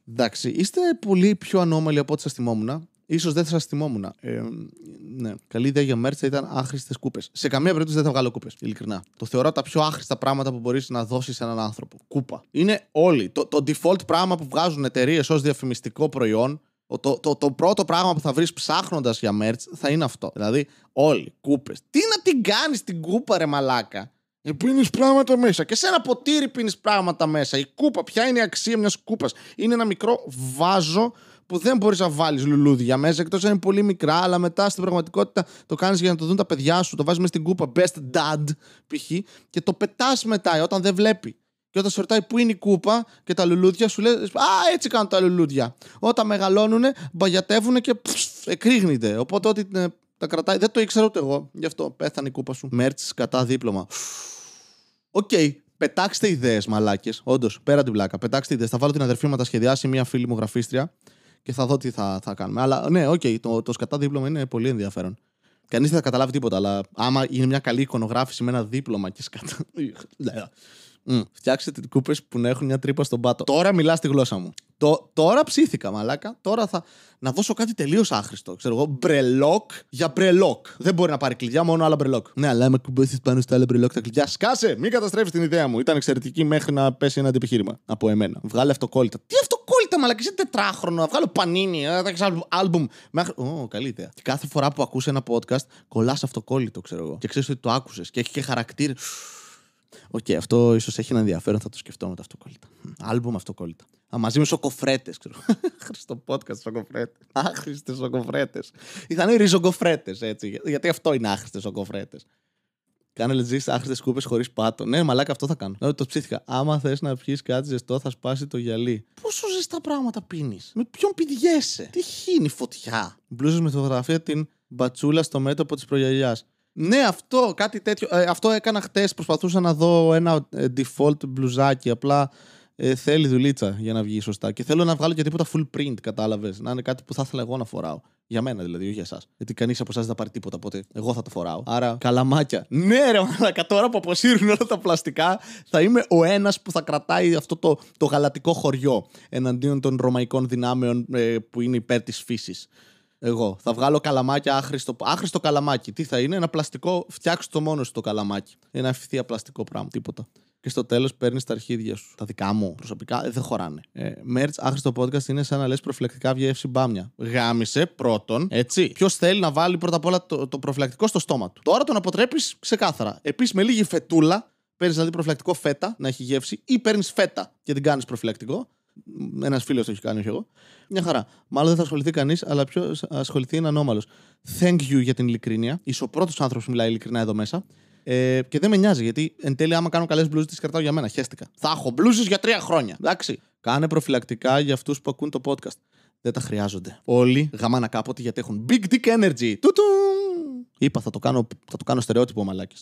[SPEAKER 1] Εντάξει. Είστε πολύ πιο ανώμαλοι από ό,τι σας θυμόμουν. Ίσως δεν θα σας θυμόμουν. Ε, ναι. Καλή ιδέα για μέρτσα ήταν άχρηστες κούπες. Σε καμία περίπτωση δεν θα βγάλω κούπες. Ειλικρινά. Το θεωρώ από τα πιο άχρηστα πράγματα που μπορείς να δώσεις σε έναν άνθρωπο. Κούπα. Είναι όλοι. Το, το default πράγμα που βγάζουν εταιρείες ως διαφημιστικό προϊόν ο- το, το, το πρώτο πράγμα που θα βρεις ψάχνοντας για merch θα είναι αυτό. Δηλαδή, όλοι, κούπες. Τι να την κάνεις την κούπα, ρε μαλάκα;
[SPEAKER 2] Ε, πίνεις πράγματα μέσα.
[SPEAKER 1] Και σε ένα ποτήρι πίνεις πράγματα μέσα. Η κούπα, ποια είναι η αξία μιας κούπας; Είναι ένα μικρό βάζο που δεν μπορείς να βάλεις λουλούδια μέσα, εκτός αν είναι πολύ μικρά, αλλά μετά στην πραγματικότητα το κάνεις για να το δουν τα παιδιά σου. Το βάζεις μέσα στην κούπα, best dad π.χ. και το πετάς μετά όταν δεν βλέπει. Και όταν σε ρωτάει πού είναι η κούπα και τα λουλούδια, σου λέει Α, έτσι κάνουν τα λουλούδια. Όταν μεγαλώνουν, μπαγιατεύουν και ψφ, εκρήγνεται. Οπότε ό,τι ε, τα κρατάει. Δεν το ήξερα ούτε εγώ. Γι' αυτό πέθανε η κούπα σου. Merch σκατά δίπλωμα. Οκ, πετάξτε ιδέες, μαλάκες. Όντως, πέρα την πλάκα. Πετάξτε ιδέες. Θα βάλω την αδερφή μου να τα σχεδιάσει, μια φίλη μου γραφίστρια και θα δω τι θα, θα κάνουμε. Αλλά ναι, οκ, το, το σκατά δίπλωμα είναι πολύ ενδιαφέρον. Κανείς δεν θα καταλάβει τίποτα, αλλά άμα είναι μια καλή εικονογράφηση με ένα δίπλωμα και σκατά. Μμ. Φτιάξτε κούπες που να έχουν μια τρύπα στον πάτο. Τώρα μιλάς τη γλώσσα μου. Το, τώρα ψήθηκα, μαλάκα. Τώρα θα. Να δώσω κάτι τελείως άχρηστο. Ξέρω εγώ, μπρελόκ για μπρελόκ. Δεν μπορεί να πάρει κλειδιά, μόνο άλλα μπρελόκ. Ναι, αλλά άμα κουμπώσει πάνω στα άλλα μπρελόκ τα κλειδιά. Σκάσε! Μην καταστρέφει την ιδέα μου. Ήταν εξαιρετική μέχρι να πέσει ένα αντεπιχείρημα από εμένα. Βγάλε αυτοκόλλητα. Τι αυτοκόλλητα, μαλάκα, είσαι τετράχρονο. Να βγάλω Panini, να φτιάξω άλμπουμ. Μέχρι... Ω, καλή ιδέα. Και κάθε φορά που ακούς ένα podcast, κολλάς αυτοκόλλητο, ξέρω εγώ. Και ξέρεις ότι το άκουσες και έχει και χαρακτήρα. Οκ, αυτό ίσως έχει ένα ενδιαφέρον, θα το σκεφτώ με τα αυτοκόλλητα. Άλμπουμ αυτοκόλλητα. Α, μαζί με σοκοφρέτες, ξέρω. Άχρηστο podcast σοκοφρέτες. Άχρηστες σοκοφρέτες. Ή θα είναι ριζογκοφρέτες, έτσι. για- Γιατί αυτό είναι άχρηστες σοκοφρέτες. Κάνε λετζή άχρηστες κούπες χωρίς πάτο. Ναι, μαλάκα, αυτό θα κάνω. Δηλαδή, το ψήθηκα. Άμα θες να πιεις κάτι ζεστό, θα σπάσει το γυαλί. Πόσο ζεστά πράγματα πίνεις; Με ποιον πηδιέσαι; Τι χύνει φωτιά. Μπλούζες με φωτογραφία την μπατσούλα στο μέτωπο της προγιαλιά. Ναι, αυτό, κάτι τέτοιο. Ε, αυτό έκανα χτες. Προσπαθούσα να δω ένα ε, default μπλουζάκι. Απλά ε, θέλει δουλίτσα για να βγει σωστά. Και θέλω να βγάλω και τίποτα full print, κατάλαβες. Να είναι κάτι που θα ήθελα εγώ να φοράω. Για μένα δηλαδή, όχι για εσάς. Γιατί κανείς από εσάς δεν θα πάρει τίποτα, οπότε εγώ θα το φοράω. Άρα, καλαμάκια. Ναι, ρε, μαλακα, τώρα που αποσύρουν όλα τα πλαστικά, θα είμαι ο ένας που θα κρατάει αυτό το, το γαλατικό χωριό εναντίον των ρωμαϊκών δυνάμεων ε, που είναι υπέρ της φύσης. Εγώ. Θα βγάλω καλαμάκια άχρηστο, άχρηστο καλαμάκι. Τι θα είναι, ένα πλαστικό, φτιάξω το μόνος σου το καλαμάκι. Ένα ευθεία πλαστικό πράγμα, τίποτα. Και στο τέλος παίρνεις τα αρχίδια σου. Τα δικά μου προσωπικά ε, δεν χωράνε. Ε, merch, άχρηστο podcast είναι σαν να λες προφυλακτικά βγεύση μπάμια. Γάμισε πρώτον, έτσι. Ποιος θέλει να βάλει πρώτα απ' όλα το, το προφυλακτικό στο στόμα του. Τώρα τον αποτρέπεις ξεκάθαρα. Επίσης με λίγη φετούλα, παίρνεις δηλαδή προφυλακτικό φέτα να έχει γεύση ή παίρνεις φέτα και την κάνεις προφυλακτικό. Ένας φίλος το έχει κάνει, όχι εγώ. Μια χαρά. Μάλλον δεν θα ασχοληθεί κανείς, αλλά ποιο ασχοληθεί είναι ανώμαλος. Thank you για την ειλικρίνεια. Είσαι ο πρώτος άνθρωπος που μιλάει ειλικρινά εδώ μέσα. Ε, και δεν με νοιάζει, γιατί εν τέλει, άμα κάνω καλές μπλούζες, τις κρατάω για μένα. Χαίστηκα. Θα έχω μπλούζες για τρία χρόνια. Εντάξει. Κάνε προφυλακτικά για αυτούς που ακούν το podcast. Δεν τα χρειάζονται. Όλοι γαμάνα κάποτε γιατί έχουν big dick energy. Τουτου! Είπα, θα το κάνω, θα το κάνω στερεότυπο μαλάκι.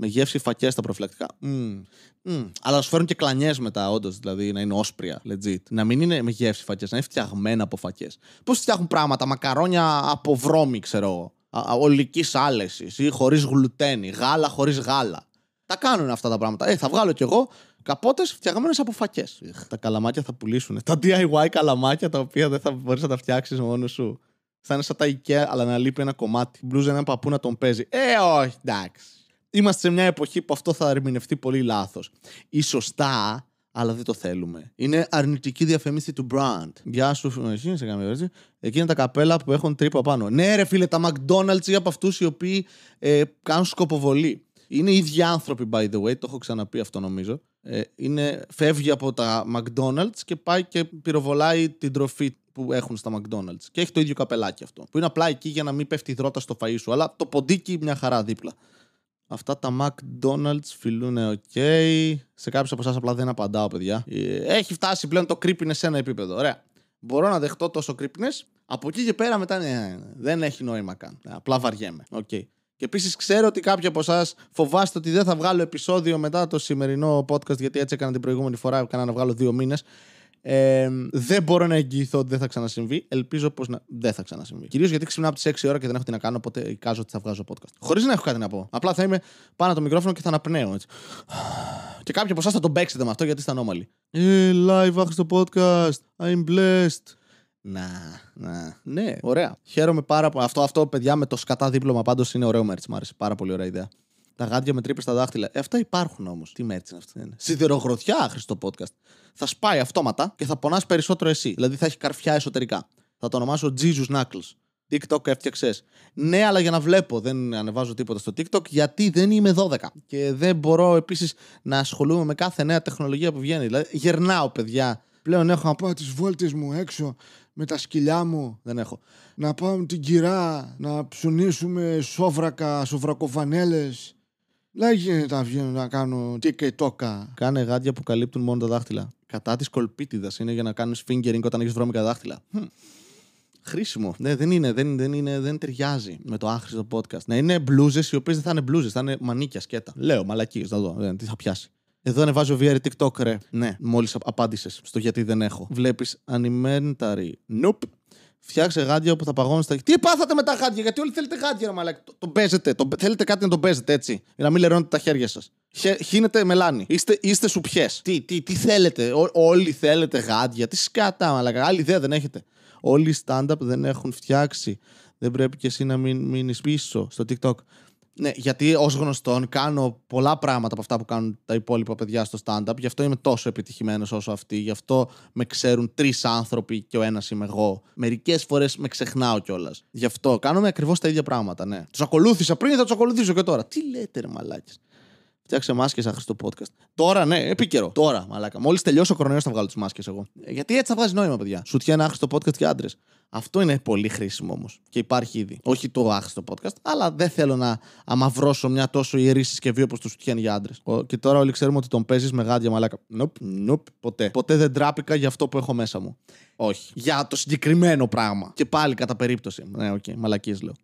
[SPEAKER 1] Με γεύση φακές στα προφυλακτικά. Μμμ. Μμμ. Αλλά σου φέρουν και κλανιές μετά, όντως. Δηλαδή να είναι όσπρια, legit. Να μην είναι με γεύση φακές, να είναι φτιαγμένα από φακές. Πώς φτιάχνουν πράγματα, μακαρόνια από βρώμη, ξέρω εγώ. Ολικής άλεσης ή χωρίς γλουτένι. Γάλα χωρίς γάλα. Τα κάνουν αυτά τα πράγματα. Ε, θα βγάλω κι εγώ καπότες φτιαγμένες από φακές. Τα καλαμάκια θα πουλήσουν. Τα DIY καλαμάκια τα οποία δεν θα μπορείς να τα φτιάξεις μόνος σου. Θα είναι σαν τα IKEA, αλλά να λείπει ένα κομμάτι. Μπλούζα έναν παππού να τον παίζει. Ε, όχι, εντάξει. Είμαστε σε μια εποχή που αυτό θα ερμηνευτεί πολύ λάθος. Ή σωστά, αλλά δεν το θέλουμε. Είναι αρνητική διαφήμιση του brand. Γεια σου, εσύ σε καμία έτσι. Εκεί είναι τα καπέλα που έχουν τρύπα πάνω. Ναι, ρε φίλε, τα McDonald's ή από αυτούς οι οποίοι ε, κάνουν σκοποβολή. Είναι οι ίδιοι άνθρωποι, by the way, το έχω ξαναπεί αυτό νομίζω. Ε, είναι, φεύγει από τα McDonald's και πάει και πυροβολάει την τροφή που έχουν στα McDonald's. Και έχει το ίδιο καπελάκι αυτό. Που είναι απλά εκεί για να μην πέφτει δρότα στο φαΐ σου. Αλλά το ποντίκι μια χαρά δίπλα. Αυτά τα McDonald's φιλούν οκ. Σε κάποιους από εσάς απλά δεν απαντάω, παιδιά. Ε, έχει φτάσει πλέον το creepiness σε ένα επίπεδο. Ωραία. Μπορώ να δεχτώ τόσο creepiness. Από εκεί και πέρα μετά ναι, δεν έχει νόημα καν. Απλά βαριέμαι. Okay. Και επίσης ξέρω ότι κάποιοι από εσάς φοβάστε ότι δεν θα βγάλω επεισόδιο μετά το σημερινό podcast, γιατί έτσι έκανα την προηγούμενη φορά. Έκανα να βγάλω δύο μήνες. Ε, δεν μπορώ να εγγυηθώ ότι δεν θα ξανασυμβεί. Ελπίζω πως να... δεν θα ξανασυμβεί. Κυρίως γιατί ξυπνάω από τις 6 ώρα και δεν έχω τι να κάνω, οπότε εικάζω ότι θα βγάζω podcast. Χωρίς να έχω κάτι να πω. Απλά θα είμαι πάνω το μικρόφωνο και θα αναπνέω έτσι. Και κάποιοι από εσάς θα τον παίξετε με αυτό γιατί είστε ανώμαλοι. Ε, live άχρηστο podcast. I'm blessed. Να, να. Ναι, ωραία. Χαίρομαι πάρα πολύ. Αυτό, αυτό, παιδιά, με το σκατά δίπλωμα πάντως είναι ωραίο μέρτ. Μ' άρεσε πάρα πολύ ωραία ιδέα. Τα γάντια με τρύπες στα δάχτυλα. Ε, αυτά υπάρχουν όμως. Τι μέρτ είναι αυτή. Σιδερογροθιά, χρηστό podcast. Θα σπάει αυτόματα και θα πονάς περισσότερο εσύ. Δηλαδή θα έχει καρφιά εσωτερικά. Θα το ονομάσω Jesus Knuckles. TikTok έφτιαξες. Ναι, αλλά για να βλέπω. Δεν ανεβάζω τίποτα στο TikTok γιατί δεν είμαι 12. Και δεν μπορώ επίσης να ασχολούμαι με κάθε νέα τεχνολογία που βγαίνει. Δηλαδή, γερνάω, παιδιά. Πλέον έχω να πάω τις βόλτες μου έξω με τα σκυλιά μου. Δεν έχω. Να πάω με την κυρά, να ψωνίσουμε σόβρακα, σοβρακοφανέλες. Δεν γίνεται να βγαίνω να κάνω τόκα. Κάνε γάντια που καλύπτουν μόνο τα δάχτυλα. Κατά της κολπίτιδας είναι για να κάνεις fingering όταν έχεις βρώμικα δάχτυλα. Χρήσιμο. Ναι, δεν είναι, δεν, δεν, είναι, δεν ταιριάζει με το άχρηστο podcast. Να είναι μπλούζες οι οποίες δεν θα είναι μπλούζες, θα είναι μανίκια σκέτα. Λέω, μαλακίες, να δω. Τι θα πιάσει. Εδώ ανεβάζω VR TikTok, ρε. Ναι, μόλις απάντησες στο γιατί δεν έχω. Βλέπεις animentary. Nope. Φτιάξε γάντια που θα παγώνουν στα. Τι πάθατε με τα γάντια, γιατί όλοι θέλετε γάντια, ρε μαλάκι. Το, το παίζετε. Το, θέλετε κάτι να το παίζετε έτσι. Για να μην λερώνετε τα χέρια σας. Χύνετε μελάνι. Είστε, είστε σουπιέ. Τι, τι, τι θέλετε; Ό, όλοι θέλετε γάντια. Τι σκάτα, μαλακά. Άλλη ιδέα δεν έχετε. Όλοι οι stand-up δεν έχουν φτιάξει. Δεν πρέπει και εσύ να μην μείνεις πίσω στο TikTok. Ναι, γιατί ως γνωστόν κάνω πολλά πράγματα από αυτά που κάνουν τα υπόλοιπα παιδιά στο stand-up. Γι' αυτό είμαι τόσο επιτυχημένος όσο αυτοί. Γι' αυτό με ξέρουν τρεις άνθρωποι και ο ένας είμαι εγώ. Μερικές φορές με ξεχνάω κιόλας. Γι' αυτό κάνουμε ακριβώς τα ίδια πράγματα, ναι. Τους ακολούθησα πριν, θα τους ακολουθήσω και τώρα; Τι λέτε, ρε μαλάκι. Φτιάξε μάσκες άχρηστο podcast. Τώρα, ναι, επίκαιρο. Τώρα, μαλάκα. Μόλις τελειώσω ο κορονοϊός θα βγάλω τις μάσκες εγώ. Ε, γιατί έτσι θα βγάζεις νόημα, παιδιά. Σου ένα άχρηστο podcast και άντρες. Αυτό είναι πολύ χρήσιμο όμως. Και υπάρχει ήδη. Όχι το άχρηστο podcast, αλλά δεν θέλω να αμαυρώσω μια τόσο ιερή συσκευή όπως το σουτιέν για άντρες. Και τώρα όλοι ξέρουμε ότι τον παίζεις με γάντια μαλάκα. Nope, nope, ποτέ. Ποτέ δεν ντράπηκα για αυτό που έχω μέσα μου. Όχι. Για το συγκεκριμένο πράγμα. Και πάλι κατά περίπτωση. Ναι, OK, okay, μαλακίες λέω.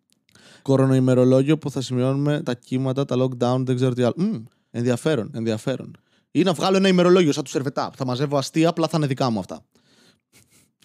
[SPEAKER 1] Κορονοημερολόγιο που θα σημειώνουμε τα κύματα, τα lockdown, δεν ξέρω τι άλλο. Mm, ενδιαφέρον, ενδιαφέρον. Ή να βγάλω ένα ημερολόγιο σαν του Σερβετά. Θα μαζεύω αστεία, απλά θα είναι δικά μου αυτά.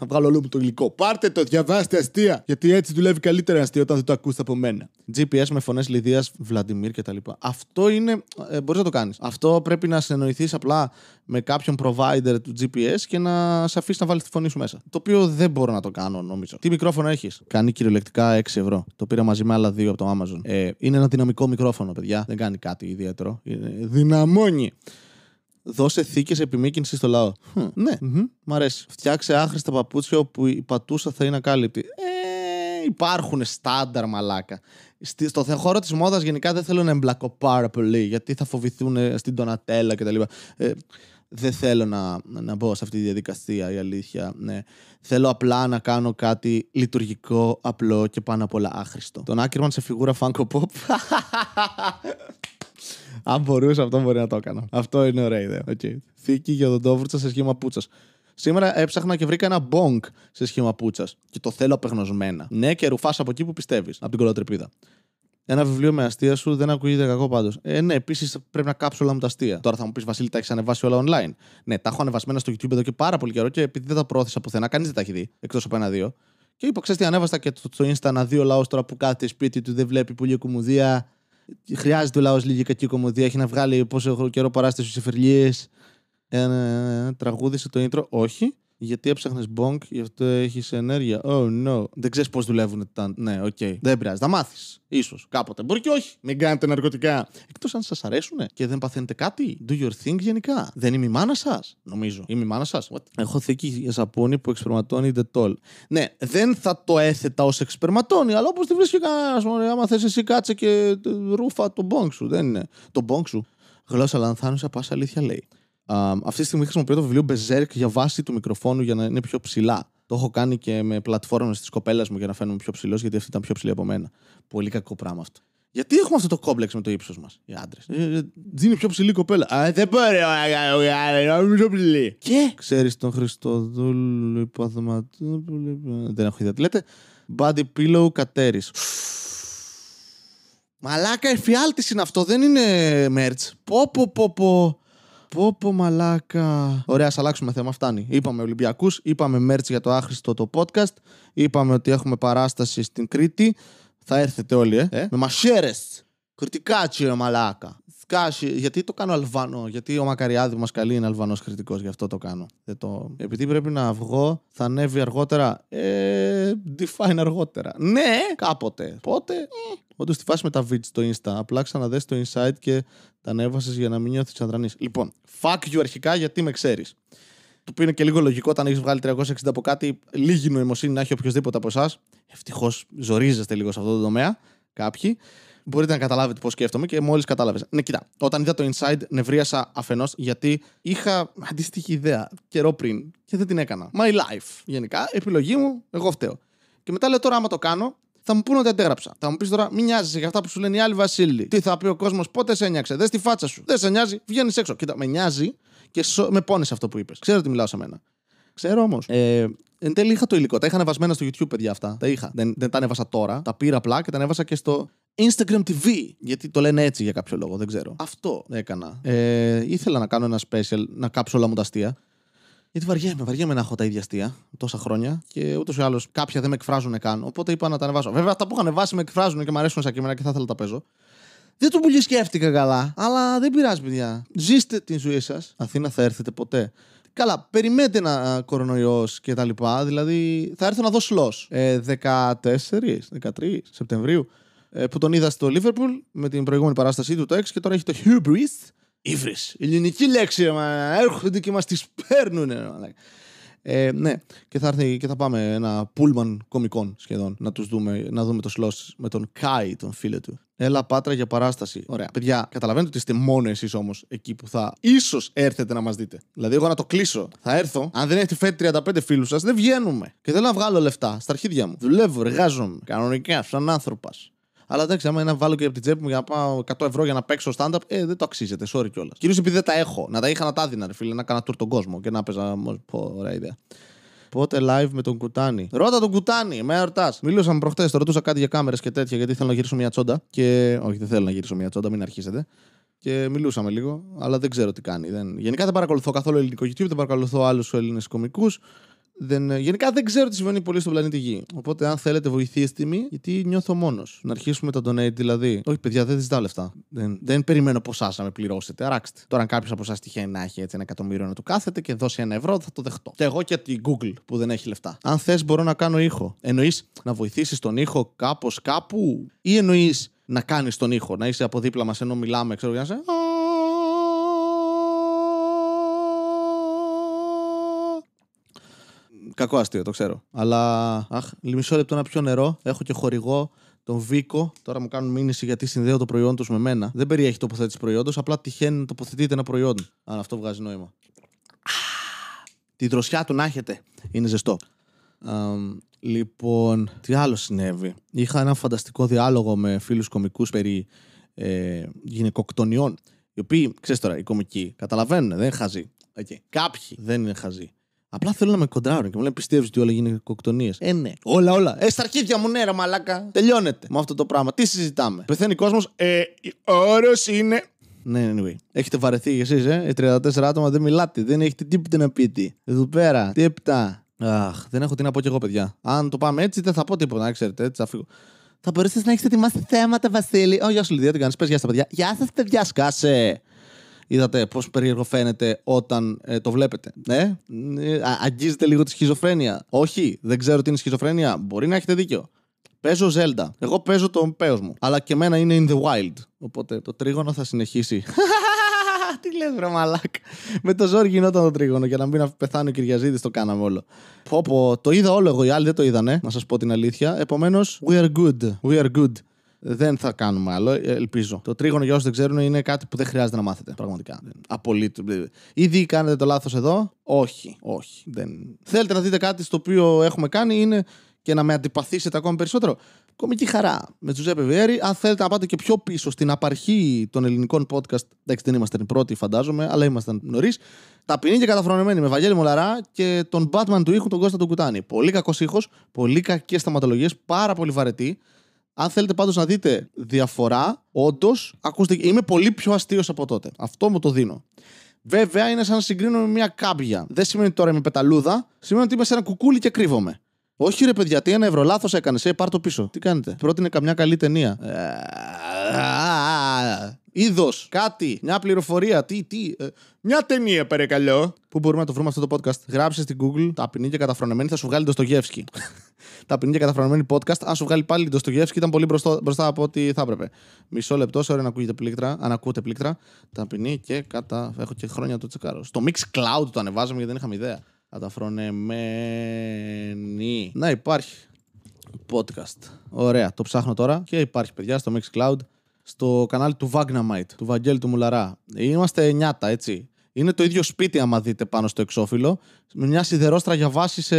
[SPEAKER 1] Θα βγάλω όλο μου το υλικό. Πάρτε το, διαβάστε αστεία. Γιατί έτσι δουλεύει καλύτερα αστεία όταν δεν το ακούσετε από μένα. GPS με φωνές Λιδίας, Βλαντιμίρ κτλ. Αυτό είναι. Ε, Μπορείς να το κάνεις. Αυτό πρέπει να συνεννοηθείς απλά με κάποιον provider του GPS και να σε αφήσει να βάλεις τη φωνή σου μέσα. Το οποίο δεν μπορώ να το κάνω, νομίζω. Τι μικρόφωνο έχεις; Κάνει κυριολεκτικά 6 ευρώ. Το πήρα μαζί με άλλα δύο από το Amazon. Ε, είναι ένα δυναμικό μικρόφωνο, παιδιά. Δεν κάνει κάτι ιδιαίτερο. Είναι δυναμώνει. Δώσε θήκες επιμήκυνσης στο λαό. ναι, mm-hmm. μ' αρέσει. Φτιάξε άχρηστα παπούτσια όπου η πατούσα θα είναι ακάλυπτη. Ε, υπάρχουν στάνταρ μαλάκα. Στο χώρο της μόδας γενικά δεν θέλω να εμπλακώ πάρα πολύ γιατί θα φοβηθούν ε, στην τονατέλα κτλ. Ε, δεν θέλω να, να μπω σε αυτή τη διαδικασία, η αλήθεια. Ναι. Θέλω απλά να κάνω κάτι λειτουργικό, απλό και πάνω απ' όλα άχρηστο. Τον Άκερμαν σε φιγούρα Funko Pop. Αν μπορούσα, αυτό μπορεί να το έκανα. Αυτό είναι ωραία ιδέα. Okay. Θήκη για τον Τόβουρτσα σε σχήμα πούτσας. Σήμερα έψαχνα και βρήκα ένα bonk σε σχήμα πούτσας. Και το θέλω απεγνωσμένα. Ναι, και ρουφάς από εκεί που πιστεύεις, από την κολοτρεπίδα. Ένα βιβλίο με αστεία σου δεν ακούγεται κακό πάντως. Ε, ναι, επίσης πρέπει να κάψω όλα μου τα αστεία. Τώρα θα μου πεις Βασίλη, τα έχεις ανεβάσει όλα online. Ναι, τα έχω ανεβασμένα στο YouTube εδώ και πάρα πολύ καιρό και επειδή δεν τα πρόθεσα πουθενά, κανείς δεν τα έχει δει. Εκτός από ένα-δύο. Και είπα, ξέρεις τι, ανέβαστα και το, το Insta ένα δύο λαός τώρα που κάθεται σπίτι του, δεν βλέπει πολύ κομμωδία. Χρειάζεται ο λαός λίγη κακή κωμωδία. Έχει να βγάλει πόσο καιρό παράσταση σε φερλίε. Ε, τραγούδισε το intro. Όχι. Γιατί έψαχνες bong, γι' αυτό έχεις ενέργεια. Oh no. Δεν ξέρεις πώς δουλεύουν τα. Ναι, ok. Okay. Δεν πειράζει. Θα μάθεις. Ίσως κάποτε. Μπορεί και όχι. Μην κάνετε ναρκωτικά. Εκτός αν σας αρέσουν και δεν παθαίνετε κάτι. Do your thing γενικά. Δεν είμαι η μάνα σας. Νομίζω. Είμαι η μάνα σας. Έχω θήκη για σαπούνι που εκσπερματώνει τόλ. Ναι, δεν θα το έθετα ως εκσπερματώνει, αλλά όπως τη βρίσκει κανένας. Άμα θες εσύ κάτσε και ρούφα το bonk σου. Δεν είναι. Το bonk σου. Γλώσσα λανθάνουσα, πα αλήθεια λέει αυτή τη στιγμή χρησιμοποιώ το βιβλίο Berserk για βάση του μικροφόνου για να είναι πιο ψηλά. Το έχω κάνει και με πλατφόρμες τη κοπέλα μου για να φαίνομαι πιο ψηλός, γιατί αυτή ήταν πιο ψηλή από μένα. Πολύ κακό πράγμα αυτό. Γιατί έχουμε αυτό το κόμπλεξ με το ύψος μας, οι άντρες; Ε, ε, είναι πιο ψηλή κοπέλα. Α, δεν μπορεί να κάνω πιο ψηλή. Και; Ξέρεις τον Χριστοδούλου Παθηματόπουλο. Δεν έχω ιδέα τι λέτε. Body pillow κατέρι. Μαλάκα εφιάλτης είναι αυτό, δεν είναι merch. Πω πω πω πω. Πω πω μαλάκα. Ωραία, ας αλλάξουμε θέμα, φτάνει. Είπαμε Ολυμπιακούς, είπαμε μέρτς για το άχρηστο το podcast, είπαμε ότι έχουμε παράσταση στην Κρήτη. Θα έρθετε όλοι, ε, ε; με μασέρες. Κριτικάτσι, ρε μαλάκα. Σκάσει, γιατί το κάνω Αλβανό, γιατί ο Μακαριάδη μας καλεί είναι Αλβανός κριτικός, γι' αυτό το κάνω. Δεν το... Επειδή πρέπει να βγω, θα ανέβει αργότερα. Ε, define αργότερα. Ναι, κάποτε. Πότε; Ε. Όντως τη φάση με τα βίντεο στο Insta. Απλά ξαναδέ το Inside και τα ανέβασες για να μην νιώθεις αδρανή. Λοιπόν, fuck you αρχικά γιατί με ξέρεις. Το οποίο είναι και λίγο λογικό όταν έχεις βγάλει 360 από κάτι, λίγη νοημοσύνη να έχει οποιοδήποτε από εσάς. Ευτυχώς ζορίζεστε λίγο σε αυτό το τομέα. Κάποιοι. Μπορείτε να καταλάβετε πώς σκέφτομαι και μόλις κατάλαβες. Ναι, κοιτά. Όταν είδα το Inside, νευρίασα αφενός γιατί είχα αντίστοιχη ιδέα καιρό πριν και δεν την έκανα. My life. Γενικά, επιλογή μου, εγώ φταίω. Και μετά λέω τώρα, άμα το κάνω, θα μου πούνε ότι αντέγραψα. Θα μου πεις τώρα, μην νοιάζει για αυτά που σου λένε οι άλλοι Βασίλη. Τι θα πει ο κόσμος, πότε σε ένιαξε. Δες τη φάτσα σου. Δεν σε νοιάζει, βγαίνεις έξω. Κοίτα, με νοιάζει και σο... με πόνεσαι αυτό που είπες. Ξέρω ότι μιλάω σε μένα. Ξέρω όμως. Ε, εν τέλει είχα το υλικό. Τα είχα ανεβασμένα στο YouTube, παιδιά αυτά. Τα είχα. Δεν, δεν τα ανέβασα τώρα. Τα πήρα απλά και τα ανέβασα και στο Instagram TV. Γιατί το λένε έτσι για κάποιο λόγο, δεν ξέρω. Αυτό έκανα. Ε, ήθελα να κάνω ένα special, να κάψω όλα μου τα αστεία. Γιατί βαριέμαι, βαριέμαι να έχω τα ίδια αστεία τόσα χρόνια και ούτως ή άλλως κάποια δεν με εκφράζουν καν. Οπότε είπα να τα ανεβάσω. Βέβαια, αυτά που έχω ανεβάσει με εκφράζουν και μου αρέσουν σαν κείμενα και θα ήθελα να τα παίζω. Δεν το πολύ σκέφτηκα καλά, αλλά δεν πειράζει, παιδιά. Ζήστε την ζωή σας. Αθήνα θα έρθετε ποτέ. Καλά, περιμένετε ένα κορονοϊός και τα λοιπά. Δηλαδή, θα έρθω να δω σλό. Ε, 14, 13 Σεπτεμβρίου. Ε, που τον είδα στο Λίβερπουλ με την προηγούμενη παράστασή του το 6 και τώρα έχει το Hubris Ήβρι. Ελληνική λέξη, μα έρχονται και μας τις παίρνουν. Ε, ναι, και θα έρθει και θα πάμε ένα πούλμαν κομικών σχεδόν να τους δούμε, να δούμε το σλό με τον Κάι, τον φίλο του. Έλα πάτρα για παράσταση. Ωραία. Παιδιά, καταλαβαίνετε ότι είστε μόνο εσείς όμως εκεί που θα ίσως έρθετε να μας δείτε. Δηλαδή, εγώ να το κλείσω. Θα έρθω. Αν δεν έχετε φέρει 35 φίλους σας, δεν βγαίνουμε. Και θέλω να βγάλω λεφτά στα αρχίδια μου. Δουλεύω, εργάζομαι. Κανονικά, σαν άνθρωπος. Αλλά εντάξει, άμα να βάλω και από την τσέπη μου για να πάω 100 ευρώ για να παίξω stand-up, ε, δεν το αξίζεται. Sorry κιόλας. Κυρίως επειδή δεν τα έχω. Να τα είχα να τα δίνα, ρε φίλε, να κάνω tour τον κόσμο και να παίζα. Πω, ωραία ιδέα. Πότε live με τον Κουτάνη. Ρώτα τον Κουτάνη, με εορτάς. Μιλούσαμε προχτέ, το ρωτούσα κάτι για κάμερες και τέτοια, γιατί θέλω να γυρίσω μια τσόντα. Και... Όχι, δεν θέλω να γυρίσω μια τσόντα, μην αρχίσετε. Και μιλούσαμε λίγο, αλλά δεν ξέρω τι κάνει. Δεν... Γενικά δεν παρακολουθώ καθόλου ελληνικό YouTube, δεν παρακολουθώ άλλους Έλληνες κομικούς. Δεν, γενικά δεν ξέρω τι συμβαίνει πολύ στον πλανήτη Γη. Οπότε, αν θέλετε, βοηθήστε με, γιατί νιώθω μόνος. Να αρχίσουμε τα donate δηλαδή. Όχι, παιδιά, δεν ζητάω λεφτά. Δεν, δεν περιμένω από εσά να με πληρώσετε. Αράξτε. Τώρα, αν κάποιος από εσάς τυχαίνει να έχει έτσι ένα εκατομμύριο να του κάθεται και δώσει ένα ευρώ, θα το δεχτώ. Και εγώ και την Google που δεν έχει λεφτά. Αν θες, μπορώ να κάνω ήχο. Εννοείς να βοηθήσεις τον ήχο κάπως κάπου, ή εννοείς να κάνεις τον ήχο, να είσαι από δίπλα μας ενώ μιλάμε, ξέρω για να σε. Κακό αστείο, το ξέρω. Αλλά. Αχ, μισό λεπτό να πιω νερό. Έχω και χορηγό τον Βίκο. Τώρα μου κάνουν μήνυση γιατί συνδέω το προϊόν τους με μένα. Δεν περιέχει τοποθέτηση προϊόντος, απλά τυχαίνει να τοποθετείται ένα προϊόν. Αν αυτό βγάζει νόημα. Τη δροσιά του να έχετε. Είναι ζεστό. λοιπόν, τι άλλο συνέβη; Είχα ένα φανταστικό διάλογο με φίλους κομικούς περί ε, γυναικοκτονιών. Οι οποίοι, ξέρεις τώρα, οι κομικοί καταλαβαίνουν, δεν είναι χαζοί. Okay. Κάποιοι δεν είναι χαζοί. Απλά θέλω να με κοντράρουν και μου λένε πιστεύεις ότι όλα γίνονται κοκτονίες; Ε, ναι. Όλα, όλα. Ε, στα αρχίδια μου, ναι, ρε μαλάκα. Τελειώνεται με αυτό το πράγμα. Τι συζητάμε; Πεθαίνει κόσμος. Ε, όρος είναι. Ναι, anyway. Έχετε βαρεθεί κι εσείς, ε; Οι 34 άτομα δεν μιλάτε. Δεν έχετε τίποτα να πείτε. Εδώ πέρα. Τίποτα. Αχ, δεν έχω τι να πω κι εγώ, παιδιά. Αν το πάμε έτσι, δεν θα πω τίποτα, να ξέρετε. Έτσι θα φύγω. Θα μπορούσατε να έχετε ετοιμάσει θέματα, Βασίλη. Ω, γεια σου, Λιδία, τι κάνεις; Πες γεια στα παιδιά. Γεια σας, παιδιά, σκάσε. Είδατε πώς περίεργο φαίνεται όταν ε, το βλέπετε. Ναι, ε, α- αγγίζετε λίγο τη σχιζοφρένεια. Όχι, δεν ξέρω τι είναι σχιζοφρένεια. Μπορεί να έχετε δίκιο. Παίζω Zelda. Εγώ παίζω τον πέος μου. Αλλά και εμένα είναι in the wild. Οπότε το τρίγωνο θα συνεχίσει. Τι λες βρε μαλάκα. Με το ζόρι γινόταν το τρίγωνο για να μην πεθάνει ο Κυριαζίδης το κάναμε όλο. Πω πω, το είδα όλο εγώ, οι άλλοι δεν το είδανε, να σας πω την αλήθεια. Επομένως, we are good, we are good. Δεν θα κάνουμε άλλο, ε, ελπίζω. Το τρίγωνο, για όσους δεν ξέρουν, είναι κάτι που δεν χρειάζεται να μάθετε. Πραγματικά. Απολύτω. Ήδη κάνετε το λάθος εδώ. Όχι, όχι. Δεν... Θέλετε να δείτε κάτι στο οποίο έχουμε κάνει, είναι και να με αντιπαθήσετε ακόμη περισσότερο. Κομική χαρά με Τζουζέπε Βιέρη. Αν θέλετε να πάτε και πιο πίσω στην απαρχή των ελληνικών podcast, εντάξει δεν ήμασταν οι πρώτοι φαντάζομαι, αλλά ήμασταν νωρίς. Ταπεινή και καταφρονεμένη με Βαγγέλη Μολαρά και τον Batman του ήχου, τον Κώστα τον Κουτάνη. Πολύ κακός ήχος, πολύ κακές σταματολογίε, πάρα πολύ βαρετή. Αν θέλετε πάντως να δείτε διαφορά, όντως, ακούστε, είμαι πολύ πιο αστείος από τότε. Αυτό μου το δίνω. Βέβαια είναι σαν να συγκρίνω με μια κάμπια. Δεν σημαίνει ότι τώρα είμαι πεταλούδα, σημαίνει ότι είμαι σε ένα κουκούλι και κρύβομαι. Όχι ρε παιδιά, τι ένα ευρώ, λάθος έκανες. Ε, πάρ το πίσω. Τι κάνετε; Πρότεινε καμιά καλή ταινία. Είδος, κάτι, μια πληροφορία, τι, τι. ε, μια ταινία, παρακαλώ. Πού μπορούμε να το βρούμε αυτό το podcast; Γράψε στην Google ταπεινή και καταφρονεμένη, θα σου βγάλει το Στογεύσκι. ταπεινή και καταφρονεμένη podcast. Αν σου βγάλει πάλι το Στογεύσκι, ήταν πολύ μπροστά, μπροστά από ό,τι θα έπρεπε. Μισό λεπτό, σε ώρα να ακούγεται πλήκτρα. Αν ακούτε πλήκτρα. Ταπεινή και κατα. Έχω και χρόνια το τσεκάρω. Στο Mix Cloud το ανεβάζαμε γιατί δεν είχαμε ιδέα. Καταφρονεμένη. Να υπάρχει podcast. Ωραία, το ψάχνω τώρα και υπάρχει παιδιά στο Mixcloud στο κανάλι του Vagnamite, του Βαγγέλη του Μουλαρά. Είμαστε νιάτα, έτσι. Είναι το ίδιο σπίτι, άμα δείτε πάνω στο εξώφυλλο, με μια σιδερόστρα για βάση σε...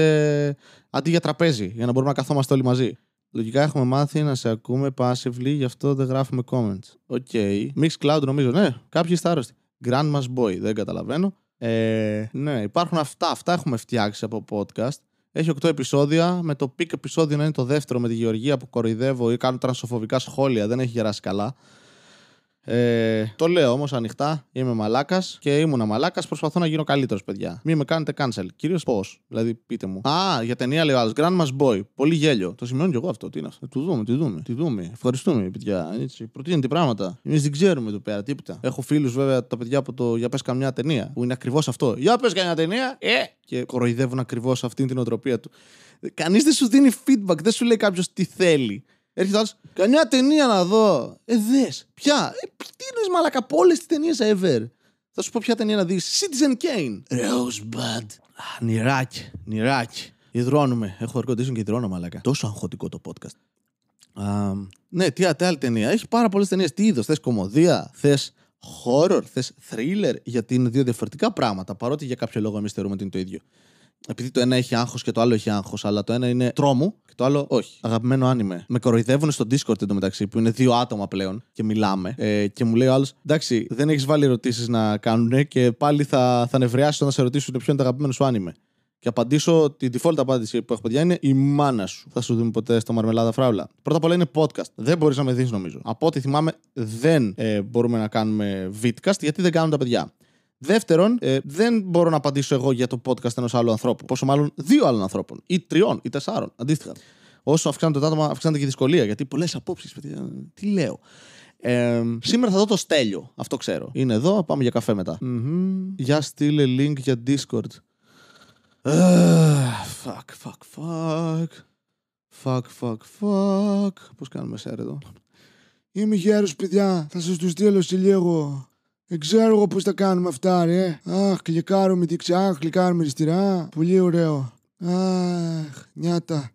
[SPEAKER 1] αντί για τραπέζι, για να μπορούμε να καθόμαστε όλοι μαζί. Λογικά έχουμε μάθει να σε ακούμε passively, γι' αυτό δεν γράφουμε comments. Ok. Okay. Mixcloud νομίζω, ναι, κάποιοι είστε άρρωστοι. Grandma's Boy, δεν καταλαβαίνω. Ε, ναι, υπάρχουν αυτά. Αυτά έχουμε φτιάξει από podcast. Έχει 8 επεισόδια. Με το peak επεισόδιο να είναι το δεύτερο με τη Γεωργία που κοροϊδεύω ή κάνω τρανσοφοβικά σχόλια. Δεν έχει γεράσει καλά. Ε, το λέω όμως ανοιχτά. Είμαι μαλάκας και ήμουνα μαλάκας. Προσπαθώ να γίνω καλύτερος, παιδιά. Μην με κάνετε cancel. Κυρίως πώς. Δηλαδή, πείτε μου. Α, για ταινία λέει ο άλλος. Grandma's Boy. Πολύ γέλιο. Το σημειώνω κι εγώ αυτό. Τι είναι αυτό. Του δούμε, τι δούμε. Τι δούμε. Ευχαριστούμε, παιδιά. Έτσι. Προτείνετε πράγματα. Εμείς δεν ξέρουμε εδώ πέρα τίποτα. Έχω φίλους βέβαια τα παιδιά από το Για πες καμιά ταινία. Που είναι ακριβώς αυτό. Για πες καμιά ταινία. Ε! Και κοροϊδεύουν ακριβώς αυτήν την οτροπία του. Κανείς δεν σου δίνει feedback. Δεν σου λέει κάποιος τι θέλει. Έρχεται άλλος, καμιά ταινία να δω. Ε, δες. Ποια. Ε, τι είναι μαλακα από όλες τις ταινίες ever. Θα σου πω ποια ταινία να δεις. Citizen Kane. Rosebud. Α, νηράκι. Νηράκι. Ιδρώνουμε. Έχω air condition και ιδρώνω μαλακα. Τόσο αγχωτικό το podcast. Α, ναι, τι, τι άλλη ταινία. Έχει πάρα πολλές ταινίες. Τι είδο. Θες κομμωδία. Θες horror. Θες thriller. Γιατί είναι δύο διαφορετικά πράγματα. Παρότι για κάποιο λόγο εμείς θεωρούμε ότι είναι το ίδιο επειδή το ένα έχει άγχος και το άλλο έχει άγχος, αλλά το ένα είναι τρόμου και το άλλο όχι. Αγαπημένο άνιμε. Με κοροϊδεύουν στο Discord εντωμεταξύ, που είναι δύο άτομα πλέον και μιλάμε. Ε, και μου λέει ο άλλος, εντάξει, δεν έχεις βάλει ερωτήσεις να κάνουν και πάλι θα, θα νευριάσει όταν σε ρωτήσουν ποιο είναι το αγαπημένο σου άνιμε. Και απαντήσω, την default απάντηση που έχω παιδιά είναι η μάνα σου. Θα σου δούμε ποτέ στο Μαρμελάδα Φράουλα. Πρώτα απ' όλα είναι podcast. Δεν μπορείς να με δεις, νομίζω. Από ό,τι θυμάμαι, δεν ε, μπορούμε να κάνουμε vidcast γιατί δεν κάνουν τα παιδιά. Δεύτερον, ε, δεν μπορώ να απαντήσω εγώ για το podcast ενός άλλου ανθρώπου. Πόσο μάλλον δύο άλλων ανθρώπων, ή τριών, ή τεσσάρων, αντίστοιχα. Όσο αυξάνεται το άτομα, αυξάνεται και η δυσκολία. Γιατί πολλές απόψεις, παιδιά. Τι λέω. Ε, σήμερα θα δω το στέλιο. Αυτό ξέρω. Είναι εδώ, πάμε για καφέ μετά. Μμμ. Για στείλε link για Discord. Ah, fuck, fuck, fuck. Fuck, fuck, fuck. Πώς κάνουμε share εδώ.
[SPEAKER 2] Είμαι γέρος παιδιά, θα σας τους στείλω σε λίγο. Δεν ξέρω εγώ πώς τα κάνουμε αυτά ρε. Αχ, κλικάρω με δεξιά, αχ, κλικάρω με αριστερά. Πολύ ωραίο. Αχ, νιάτα.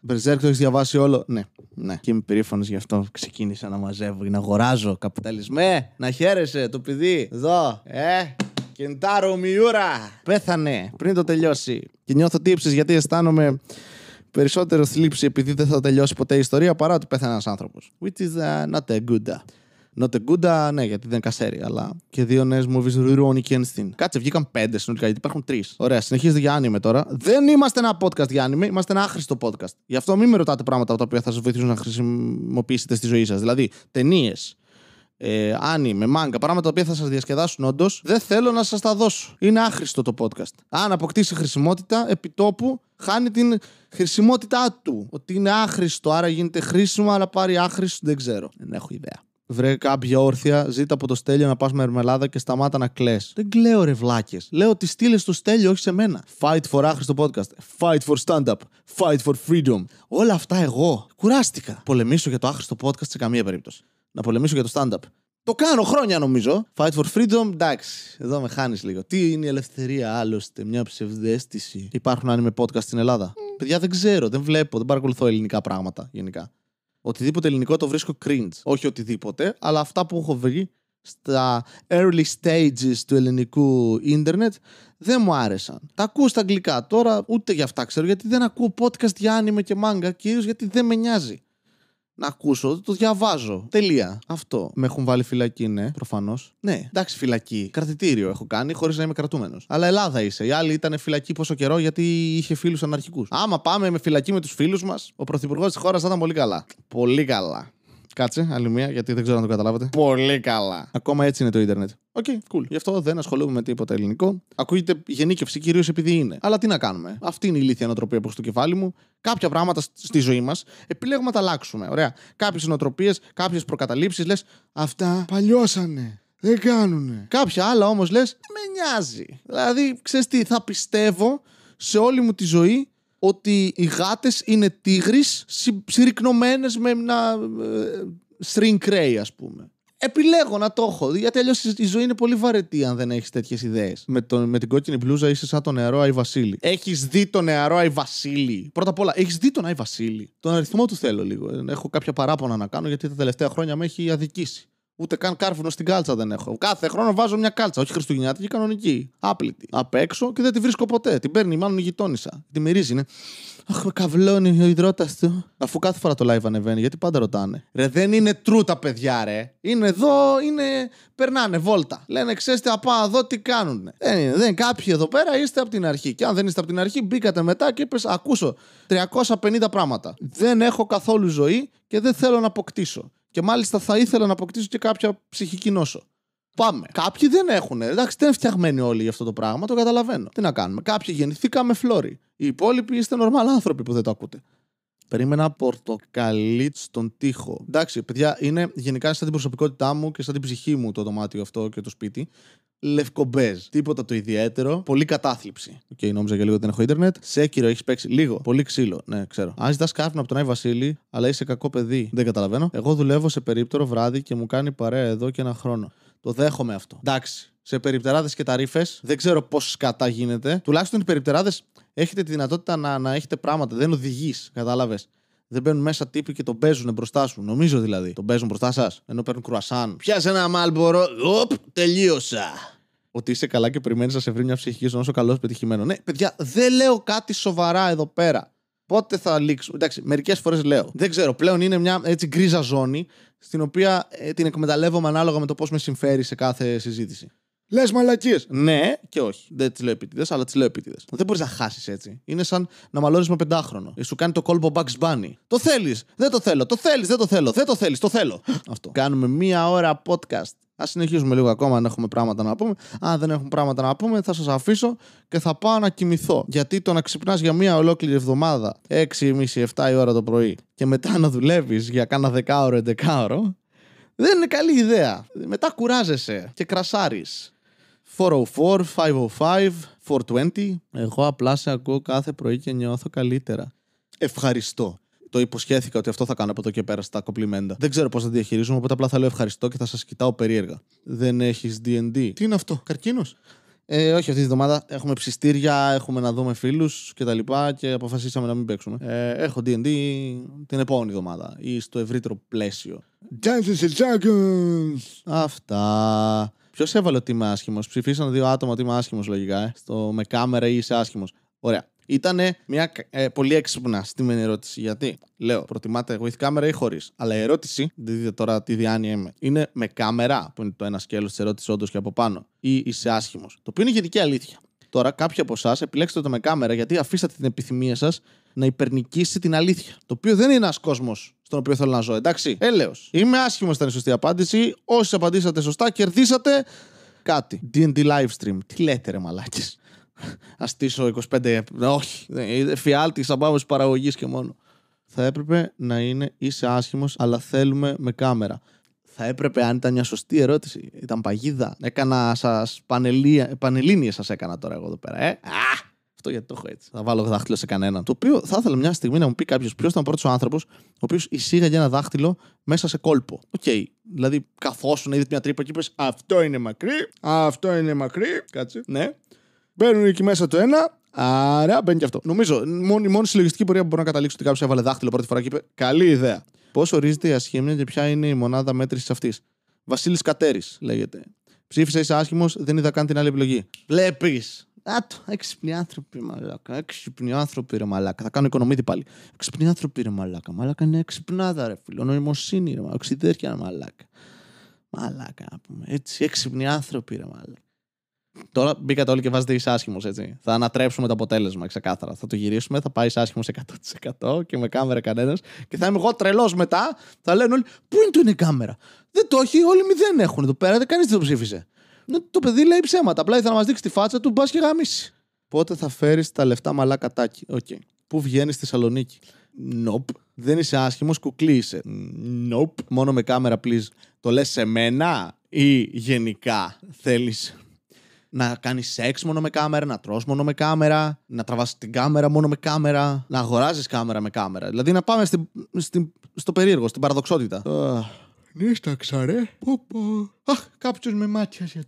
[SPEAKER 1] Μπερζέρκ το έχεις διαβάσει όλο; Ναι, ναι. Και είμαι περήφανος γι' αυτό. Ξεκίνησα να μαζεύω και να αγοράζω καπιταλισμέ. Να χαίρεσαι το παιδί. Εδώ. Ε. Κεντάρο Μιούρα. Πέθανε πριν το τελειώσει. Και νιώθω τύψεις γιατί αισθάνομαι περισσότερο θλίψη επειδή δεν θα τελειώσει ποτέ η ιστορία παρά ότι πέθανε ένας άνθρωπος. Which is uh, not a good. Uh. Not a good, ναι, γιατί δεν είναι κασέρι, αλλά και δύο νέες movies Rurouni και Einstein. Κάτσε, βγήκαν πέντε συνολικά, γιατί υπάρχουν τρεις. Ωραία, συνεχίζεται για anime τώρα. Δεν είμαστε ένα podcast για anime, είμαστε ένα άχρηστο podcast. Γι' αυτό μην με ρωτάτε πράγματα τα οποία θα σας βοηθήσουν να χρησιμοποιήσετε στη ζωή σας. Δηλαδή, ταινίες, ε, με μάγκα, πράγματα τα οποία θα σας διασκεδάσουν όντως, δεν θέλω να σας τα δώσω. Είναι άχρηστο το podcast. Αν αποκτήσει χρησιμότητα, επιτόπου χάνει την χρησιμότητά του. Ότι είναι άχρηστο, άρα γίνεται χρήσιμο, αλλά πάρει άχρηστο, δεν ξέρω. Δεν έχω ιδέα. Βρε κάποια όρθια, ζήτα από το στέλιο να πας με ερμελάδα και σταμάτα να κλε. Δεν κλαίω ρε βλάκες. Λέω ότι στείλες στο στέλιο, όχι σε μένα. Fight for άχρηστο podcast. Fight for stand-up. Fight for freedom. Όλα αυτά εγώ. Κουράστηκα. Πολεμήσω για το άχρηστο podcast σε καμία περίπτωση να πολεμήσω για το stand-up. Το κάνω χρόνια νομίζω. Fight for freedom, εντάξει. Εδώ με χάνεις λίγο. Τι είναι η ελευθερία, άλλωστε, μια ψευδέστηση; Υπάρχουν αν podcast στην Ελλάδα; Mm. Παιδιά δεν ξέρω, δεν βλέπω, δεν παρακολουθώ ελληνικά πράγματα γενικά. Οτιδήποτε ελληνικό το βρίσκω cringe. Όχι οτιδήποτε, αλλά αυτά που έχω βρει στα early stages του ελληνικού ίντερνετ δεν μου άρεσαν. Τα ακούω στα αγγλικά τώρα, ούτε για αυτά ξέρω, γιατί δεν ακούω podcast για anime και manga, κυρίως γιατί δεν με νοιάζει να ακούσω, το διαβάζω. Τελεία. Αυτό. Με έχουν βάλει φυλακή, ναι, προφανώς. Ναι, εντάξει, φυλακή. Κρατητήριο έχω κάνει χωρίς να είμαι κρατούμενος. Αλλά Ελλάδα είσαι. Οι άλλοι ήταν φυλακή πόσο καιρό γιατί είχε φίλους αναρχικούς. Άμα πάμε με φυλακή με τους φίλους μας, ο πρωθυπουργός της χώρας θα ήταν πολύ καλά. Πολύ καλά. Κάτσε, άλλη μία, γιατί δεν ξέρω αν το καταλάβατε. Πολύ καλά. Ακόμα έτσι είναι το Ιντερνετ. Ok, okay, cool. Γι' αυτό δεν ασχολούμαι με τίποτα ελληνικό. Ακούγεται γενίκευση κυρίως επειδή είναι. Αλλά τι να κάνουμε. Αυτή είναι η ηλίθια νοοτροπία που έχω στο κεφάλι μου. Κάποια πράγματα στη ζωή μας επιλέγουμε να τα αλλάξουμε. Ωραία. Κάποιες νοοτροπίες, κάποιες προκαταλήψεις λες. Αυτά παλιώσανε. Δεν κάνουνε. Κάποια άλλα όμως λες. Με νοιάζει. Δηλαδή, ξέρεις τι, θα πιστεύω σε όλη μου τη ζωή ότι οι γάτες είναι τίγρεις συρρυκνωμένες με ένα ε, string cray ας πούμε. Επιλέγω να το έχω, γιατί αλλιώς η ζωή είναι πολύ βαρετή αν δεν έχεις τέτοιες ιδέες. Με, με την κόκκινη μπλούζα είσαι σαν τον νεαρό Άι Βασίλη. Έχεις δει τον νεαρό Άι Βασίλη; Πρώτα απ' όλα, έχεις δει τον Άι Βασίλη; Τον αριθμό του θέλω λίγο. Έχω κάποια παράπονα να κάνω γιατί τα τελευταία χρόνια με έχει αδικήσει. Ούτε καν κάρφωνο στην κάλτσα δεν έχω. Κάθε χρόνο βάζω μια κάλτσα, όχι χριστουγεννιάτικη, κανονική. Άπλητη. Απ' έξω και δεν τη βρίσκω ποτέ. Την παίρνει μάλλον η γειτόνισσα. Τη μυρίζει, είναι. Αχ, με καβλώνει ο υδρότας του. Αφού κάθε φορά το live ανεβαίνει, γιατί πάντα ρωτάνε. Ρε, δεν είναι true τα παιδιά, ρε. Είναι εδώ, είναι. Περνάνε βόλτα. Λένε, ξέρετε, απά εδώ τι κάνουν. Δεν είναι. Δεν. Κάποιοι εδώ πέρα είστε από την αρχή. Και αν δεν είστε από την αρχή, μπήκατε μετά και είπες, ακούσω 350 πράγματα. Δεν έχω καθόλου ζωή και δεν θέλω να αποκτήσω. Και μάλιστα θα ήθελα να αποκτήσω και κάποια ψυχική νόσο. Πάμε. Κάποιοι δεν έχουν. Εντάξει, δεν είναι φτιαγμένοι όλοι για αυτό το πράγμα, το καταλαβαίνω. Τι να κάνουμε. Κάποιοι γεννηθήκαμε φλόροι. Οι υπόλοιποι είστε νορμάλ άνθρωποι που δεν το ακούτε. Περίμενα πορτοκαλίτ στον τοίχο. Εντάξει, παιδιά, είναι γενικά σαν την προσωπικότητά μου και σαν την ψυχή μου το δωμάτιο αυτό και το σπίτι. Λευκομπέζ. Τίποτα το ιδιαίτερο. Πολύ κατάθλιψη. Ok, okay, νόμιζα για λίγο ότι δεν έχω Ιντερνετ. Sekiro έχεις παίξει λίγο. Πολύ ξύλο. Ναι, ξέρω. Αν ζητάς κάρφινο από τον Άι Βασίλη, αλλά είσαι κακό παιδί. Δεν καταλαβαίνω. Εγώ δουλεύω σε περίπτερο βράδυ και μου κάνει παρέα εδώ και ένα χρόνο. Το δέχομαι αυτό. Εντάξει. Σε περιπτεράδες και ταρίφες, δεν ξέρω πώς κατά γίνεται. Τουλάχιστον οι περιπτεράδες έχετε τη δυνατότητα να, να έχετε πράγματα. Δεν οδηγείς, κατάλαβες. Δεν μπαίνουν μέσα τύποι και τον παίζουν μπροστά σου. Νομίζω δηλαδή. Τον παίζουν μπροστά σας. Ενώ παίρνουν κρουασάν. Πιάσε ένα μάλμπορο. Οπ, τελείωσα. Ότι είσαι καλά και περιμένεις να σε βρει μια ψυχική ζωή όσο καλός πετυχημένος. Ναι, παιδιά, δεν λέω κάτι σοβαρά εδώ πέρα. Πότε θα λήξουμε. Εντάξει, μερικές φορές λέω. Δεν ξέρω. Πλέον είναι μια έτσι γκρίζα ζώνη στην οποία ε, την εκμεταλλεύομαι ανάλογα με το πώς με συμφέρει σε κάθε συζήτηση. Λες μαλακίες. Ναι και όχι. Δεν τις λέω επίτηδες, αλλά τις λέω επίτηδες. Δεν μπορείς να χάσεις έτσι. Είναι σαν να μαλώνεις με πεντάχρονο. Σου κάνει το κόλπο Bugs Bunny. Το θέλεις. Δεν το θέλω. Το θέλεις. Δεν το θέλω. Δεν το θέλεις. Το θέλω. Αυτό. Κάνουμε μία ώρα podcast. Α συνεχίσουμε λίγο ακόμα αν έχουμε πράγματα να πούμε. Αν δεν έχουμε πράγματα να πούμε, θα σας αφήσω και θα πάω να κοιμηθώ. Γιατί το να ξυπνάς για μία ολόκληρη εβδομάδα, 6,5-7 η ώρα το πρωί, και μετά να δουλεύεις για κάνα δεκάωρο, 11ωρο, δεν είναι καλή ιδέα. Μετά κουράζεσαι και κρασάρεις. 404, 505, 420. Εγώ απλά σε ακούω κάθε πρωί και νιώθω καλύτερα. Ευχαριστώ. Το υποσχέθηκα ότι αυτό θα κάνω από εδώ και πέρα στα κοπλιμέντα. Δεν ξέρω πώς θα διαχειρίζομαι, οπότε απλά θα λέω ευχαριστώ και θα σας κοιτάω περίεργα. Δεν έχεις DD. Τι είναι αυτό, καρκίνος; Ε, όχι, αυτή τη βδομάδα έχουμε ψιστήρια, έχουμε να δούμε φίλους κτλ. Και, και αποφασίσαμε να μην παίξουμε. Ε, έχω DD την επόμενη εβδομάδα ή στο ευρύτερο πλαίσιο. Αυτά. Ποιος έβαλε ότι είμαι άσχημος; Ψηφίσαν δύο άτομα ότι είμαι άσχημος λογικά. Ε. Στο με κάμερα ή είσαι άσχημος. Ωραία. Ήταν μια ε, πολύ έξυπνα στημένη ερώτηση. Γιατί, λέω, προτιμάτε with κάμερα ή χωρίς; Αλλά η ερώτηση, δεν δείτε τώρα τι διάνοια είμαι, είναι με κάμερα, που είναι το ένα σκέλος της ερώτησης όντως και από πάνω, ή είσαι άσχημος; Το οποίο είναι γενική αλήθεια. Τώρα, κάποιοι από εσάς επιλέξτε το με κάμερα γιατί αφήσατε την επιθυμία σας να υπερνικήσει την αλήθεια. Το οποίο δεν είναι ένας κόσμος στον οποίο θέλω να ζω. Εντάξει, έλεο. Είμαι άσχημος, ήταν η σωστή απάντηση. Όσοι απαντήσατε σωστά, κερδίσατε κάτι. DD live stream. Τι λέτε, ρε μαλάκι. Α στήσω 25. Όχι. Φιάλτη απάβωση παραγωγής και μόνο. Θα έπρεπε να είναι είσαι άσχημος, αλλά θέλουμε με κάμερα. Θα έπρεπε αν ήταν μια σωστή ερώτηση. Ήταν παγίδα. Έκανα σας πανελλήνια σας έκανα τώρα εγώ εδώ πέρα. Ε. Α! Αυτό γιατί το έχω έτσι. Θα βάλω δάχτυλο σε κανέναν. Το οποίο θα ήθελα μια στιγμή να μου πει κάποιος ποιος ήταν ο πρώτος άνθρωπος ο οποίος εισήγαγε ένα δάχτυλο μέσα σε κόλπο. Ok. Okay. Δηλαδή, καθόσουν, είδες μια τρύπα και είπες Αυτό είναι μακρύ. Αυτό είναι μακρύ. Κάτσε. Ναι. Μπαίνουν εκεί μέσα το ένα. Άρα μπαίνει και αυτό. Νομίζω η μόνη συλλογιστική πορεία που μπορώ να καταλήξω ότι κάποιος έβαλε δάχτυλο πρώτη φορά και είπε Καλή ιδέα. Πώς ορίζεται η ασχήμια και ποια είναι η μονάδα μέτρησης αυτής. Βασίλης Κατέρης λέγεται. Ψήφισα είσαι άσχημος, δεν είδα καν την άλλη επιλογή. Βλέπεις. Άτο, έξυπνοι άνθρωποι, μαλάκα. Έξυπνοι άνθρωποι, ρε μαλάκα. Θα κάνω οικονομίτη πάλι. Έξυπνοι άνθρωποι, ρε μαλάκα. Μαλάκα είναι έξυπνάδα, ρε φίλο. Νοημοσύνη, ρε μαλάκα. Οξυδέρκια, μαλάκα. Μαλάκα, να πούμε. Έτσι, έξυπνοι άνθρωποι, ρε μαλάκα. Τώρα μπήκατε όλοι και βάζετε είσαι άσχημο, έτσι. Θα ανατρέψουμε το αποτέλεσμα ξεκάθαρα. Θα το γυρίσουμε, θα πάει είσαι άσχημος 100% και με κάμερα κανένας. Και θα είμαι εγώ τρελός μετά. Θα λένε όλοι, Πού είναι το είναι η κάμερα; Δεν το έχει, όλοι μηδέν έχουν εδώ πέρα, κανείς δεν το ψήφισε. Το παιδί λέει ψέματα. Απλά ήθελα να μας δείξει τη φάτσα του, μπας και γαμήσεις. Πότε θα φέρεις τα λεφτά μαλάκα Τάκη. Ok. Okay. Πού βγαίνεις στη Θεσσαλονίκη; Nope. Δεν είσαι άσχημος, κουκλί είσαι. Nope. Μόνο με κάμερα, please. Το λες σε μένα ή γενικά θέλεις να κάνεις σεξ μόνο με κάμερα, να τρως μόνο με κάμερα, να τραβάς την κάμερα μόνο με κάμερα, να αγοράζεις κάμερα με κάμερα. Δηλαδή να πάμε στην, στην, στο περίεργο, στην παραδοξότητα. Νίσταξα ρε. Πω, πω. Αχ, κάποιος με μάτιασε.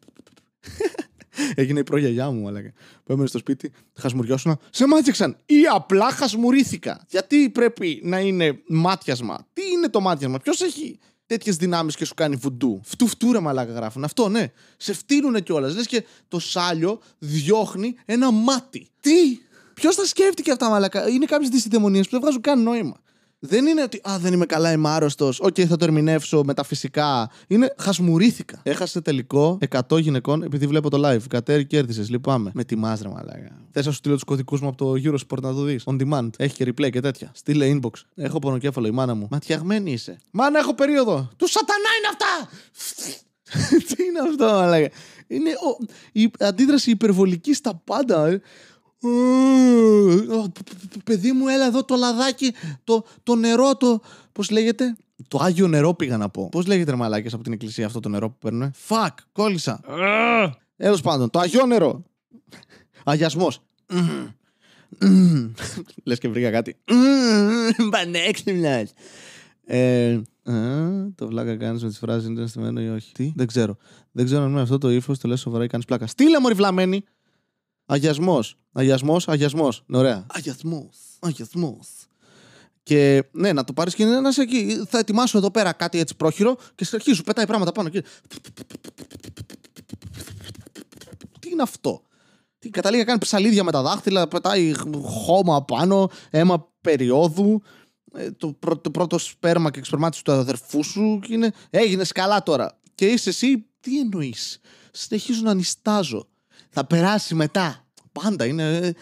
[SPEAKER 1] Έγινε η προγιαγιά μου, αλλά που έμενε στο σπίτι, χασμουριώσουν. Σε μάτιαξαν ή απλά χασμουρήθηκα. Γιατί πρέπει να είναι μάτιασμα; Τι είναι το μάτιασμα, ποιος έχει τέτοιες δυνάμεις και σου κάνει βουντού. Φτού φτού ρε μαλάκα γράφουν. Αυτό ναι. Σε φτύνουνε κιόλας. Λες και το σάλιο διώχνει ένα μάτι. Τι! Ποιος τα σκέφτηκε αυτά, μαλάκα; Είναι κάποιες δεισιδαιμονίες που δεν βγάζουν καν νόημα. Δεν είναι ότι Α, δεν είμαι καλά, είμαι άρρωστος. Ok, okay, θα το ερμηνεύσω μεταφυσικά. Είναι χασμουρήθηκα. Έχασε τελικό 100 γυναικών επειδή βλέπω το live. Κατέρι κέρδισες. Λυπάμαι. Με τη μάζρα, μαλάκα. Θες να σου στείλω τους κωδικούς μου από το Eurosport να το δεις; On demand. Έχει και replay και τέτοια. Στείλε inbox. Έχω πονοκέφαλο η μάνα μου. Ματιασμένη είσαι. Μάνα, έχω περίοδο. Του σατανά είναι αυτά! Τι είναι αυτό, μαλάκα. Είναι ο... η αντίδραση υπερβολική στα πάντα. Ε. Παιδί μου, έλα εδώ το λαδάκι, το, το νερό, το. Πώς λέγεται; Το άγιο νερό πήγα να πω. Πώς λέγεται ρε μαλάκες από την εκκλησία αυτό το νερό που παίρνουν. Φακ, κόλλησα. Τέλος πάντων, το αγιό νερό. Αγιασμός. Λες και βρήκα κάτι. Πανέξυπνα. Ε, το βλάκα κάνεις με τις φράσεις είναι στημένο ή όχι; Τι, δεν ξέρω. Δεν ξέρω αν με αυτό το ύφος το λες σοβαρά ή κάνεις πλάκα. Στείλε μου βλαμμένη. Αγιασμός. Αγιασμός, αγιασμός. Ναι, ωραία. Αγιασμός. Αγιασμός. Και ναι, να το πάρεις και να είσαι εκεί. Θα ετοιμάσω εδώ πέρα κάτι έτσι πρόχειρο και σε αρχή σου πετάει πράγματα πάνω. Και... Τι είναι αυτό; Τι καταλήγει να κάνει ψαλίδια με τα δάχτυλα, πετάει χώμα πάνω, αίμα περίοδου. Ε, το, το πρώτο σπέρμα και εξπερμάτιση του αδερφού σου και είναι, έγινες καλά τώρα. Και είσαι εσύ, τι εννοείς; Συνεχίζω να νιστάζω θα περάσει μετά. Πάντα είναι.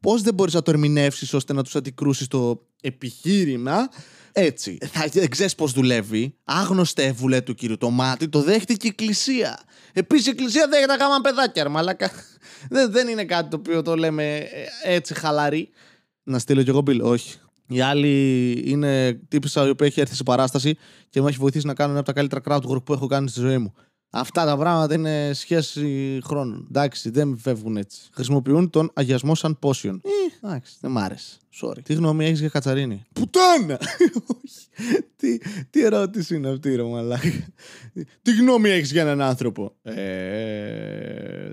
[SPEAKER 1] Πώς δεν μπορείς να το ερμηνεύσεις ώστε να τους αντικρούσεις το επιχείρημα. Έτσι. Θα, δεν ξέρεις πώς δουλεύει. Άγνωστε βουλέ του κύριου το μάτι, το δέχτηκε η εκκλησία. Επίσης η εκκλησία δέχεται να κάνουμε παιδάκια, ρε μαλάκα. δεν, δεν είναι κάτι το οποίο το λέμε ε, έτσι χαλαρή. Να στείλω κι εγώ μπιλ. Όχι. Η άλλη είναι τύπησα η οποία έχει έρθει σε παράσταση και μου έχει βοηθήσει να κάνω ένα από τα καλύτερα crowd work που έχω κάνει στη ζωή μου. Αυτά τα πράγματα είναι σχέση χρόνων. Εντάξει, δεν φεύγουν έτσι. Χρησιμοποιούν τον αγιασμό σαν πόσιον. Ε, εντάξει, δεν μ' άρεσε. Sorry. Τι γνώμη έχεις για κατσαρίνη; Πουτάνα! τι, τι ερώτηση είναι αυτή, ρε μαλάκα; τι γνώμη έχεις για έναν άνθρωπο; Ε,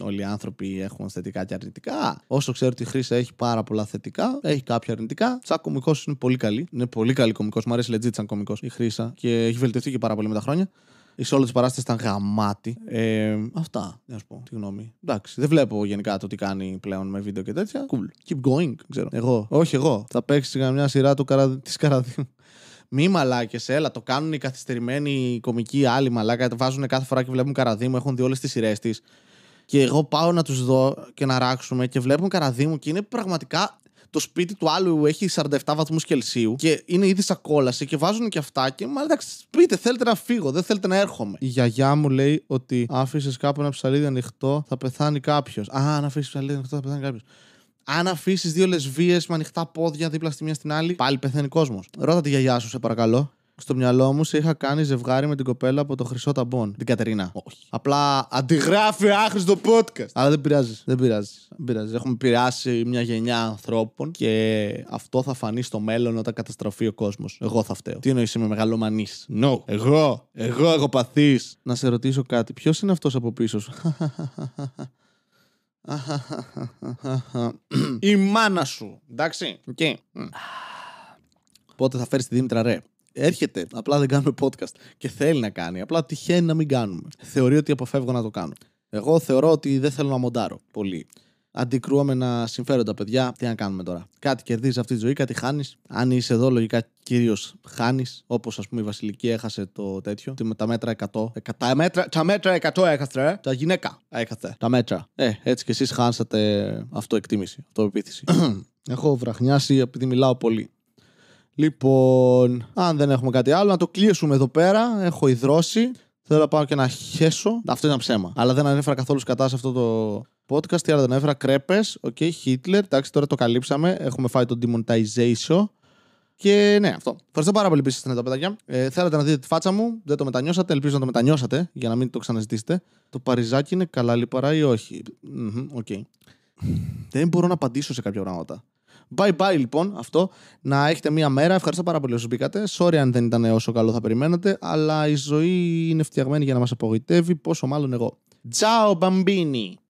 [SPEAKER 1] όλοι οι άνθρωποι έχουν θετικά και αρνητικά. Όσο ξέρω ότι η χρήση έχει πάρα πολλά θετικά, έχει κάποια αρνητικά. Σαν κωμικός είναι πολύ καλή. Είναι πολύ καλή κωμικός. Μου αρέσει legit σαν κωμικός η χρήσα και έχει βελτιωθεί και πάρα πολύ με τα χρόνια. Η σε όλε τι παράστασης ήταν γαμάτι. Ε, αυτά, να σου πω τη γνώμη. Εντάξει, δεν βλέπω γενικά το τι κάνει πλέον με βίντεο και τέτοια. Cool. Keep going, ξέρω. Εγώ. Όχι εγώ. Θα παίξει μια σειρά του καρα... της Καραδίου. Μη μαλάκες, έλα, το κάνουν οι καθυστερημένοι κομικοί άλλοι μαλάκα. Το βάζουν κάθε φορά και βλέπουν καραδίμου, έχουν δει όλες τις σειρές της. Και εγώ πάω να τους δω και να ράξουμε και βλέπουν καραδίμου και είναι πραγματικά το σπίτι του άλλου έχει 47 βαθμούς Κελσίου και είναι ήδη σαν κόλαση και βάζουν και αυτά. Και μα εντάξει, πείτε, θέλετε να φύγω, δεν θέλετε να έρχομαι. Η γιαγιά μου λέει ότι άφησες κάπου ένα ψαλίδι ανοιχτό, θα πεθάνει κάποιος. Α, αν αφήσεις ψαλίδι ανοιχτό, θα πεθάνει κάποιος. Αν αφήσεις δύο λεσβείε με ανοιχτά πόδια δίπλα στη μία στην άλλη, πάλι πεθαίνει κόσμος. Ρώτα τη γιαγιά σου, σε παρακαλώ. Στο μυαλό μου σε είχα κάνει ζευγάρι με την κοπέλα από το Χρυσό Ταμπον. Την Κατερίνα. Όχι. Απλά αντιγράφει άχρηστο podcast. Αλλά δεν πειράζεις. Δεν πειράζεις. Δεν πειράζεις. Έχουμε επηρεάσει μια γενιά ανθρώπων και αυτό θα φανεί στο μέλλον όταν καταστραφεί ο κόσμος. Εγώ θα φταίω. Τι εννοείς είμαι μεγαλομανής; No. Εγώ. Εγώ έχω παθείς. Να σε ρωτήσω κάτι. Ποιος είναι αυτός από πίσω σου; Η μάνα σου. Εντάξει. Okay. Πότε θα φέρεις τη Δήμητρα ρε; Έρχεται. Απλά δεν κάνουμε podcast. Και θέλει να κάνει. Απλά τυχαίνει να μην κάνουμε. Θεωρεί ότι αποφεύγω να το κάνω. Εγώ θεωρώ ότι δεν θέλω να μοντάρω πολύ. Αντικρουόμενα συμφέροντα, παιδιά. Τι να κάνουμε τώρα; Κάτι κερδίζεις αυτή τη ζωή, κάτι χάνεις. Αν είσαι εδώ, λογικά κυρίως χάνεις. Όπως ας πούμε η Βασιλική έχασε το τέτοιο. Με τα μέτρα 100. Τα μέτρα, τα μέτρα 100 έχασε. Τα γυναίκα έχασε. Τα μέτρα. Ε, έτσι κι εσείς χάσατε αυτοεκτίμηση, αυτοεπίθεση. Έχω βραχνιάσει επειδή μιλάω πολύ. Λοιπόν, αν δεν έχουμε κάτι άλλο, να το κλείσουμε εδώ πέρα. Έχω υδρώσει. Θέλω να πάω και να χέσω. Αυτό είναι ψέμα. Αλλά δεν ανέφερα καθόλου κατά σε αυτό το podcast. Τι άλλο δεν ανέφερα; Κρέπες. Ok, okay, Hitler. Εντάξει, τώρα το καλύψαμε. Έχουμε φάει το demonetization. Και ναι, αυτό. Ευχαριστώ πάρα πολύ που ήσασταν εδώ, παιδάκια. Ε, θέλατε να δείτε τη φάτσα μου. Δεν το μετανιώσατε. Ελπίζω να το μετανιώσατε για να μην το ξαναζητήσετε. Το παριζάκι είναι καλά λιπαρά ή όχι; Ok. Okay. δεν μπορώ να απαντήσω σε κάποια πράγματα. Bye bye λοιπόν αυτό. Να έχετε μία μέρα. Ευχαριστώ πάρα πολύ όσοι μπήκατε. Sorry αν δεν ήταν όσο καλό θα περιμένατε. Αλλά η ζωή είναι φτιαγμένη για να μας απογοητεύει. Πόσο μάλλον εγώ. Ciao bambini!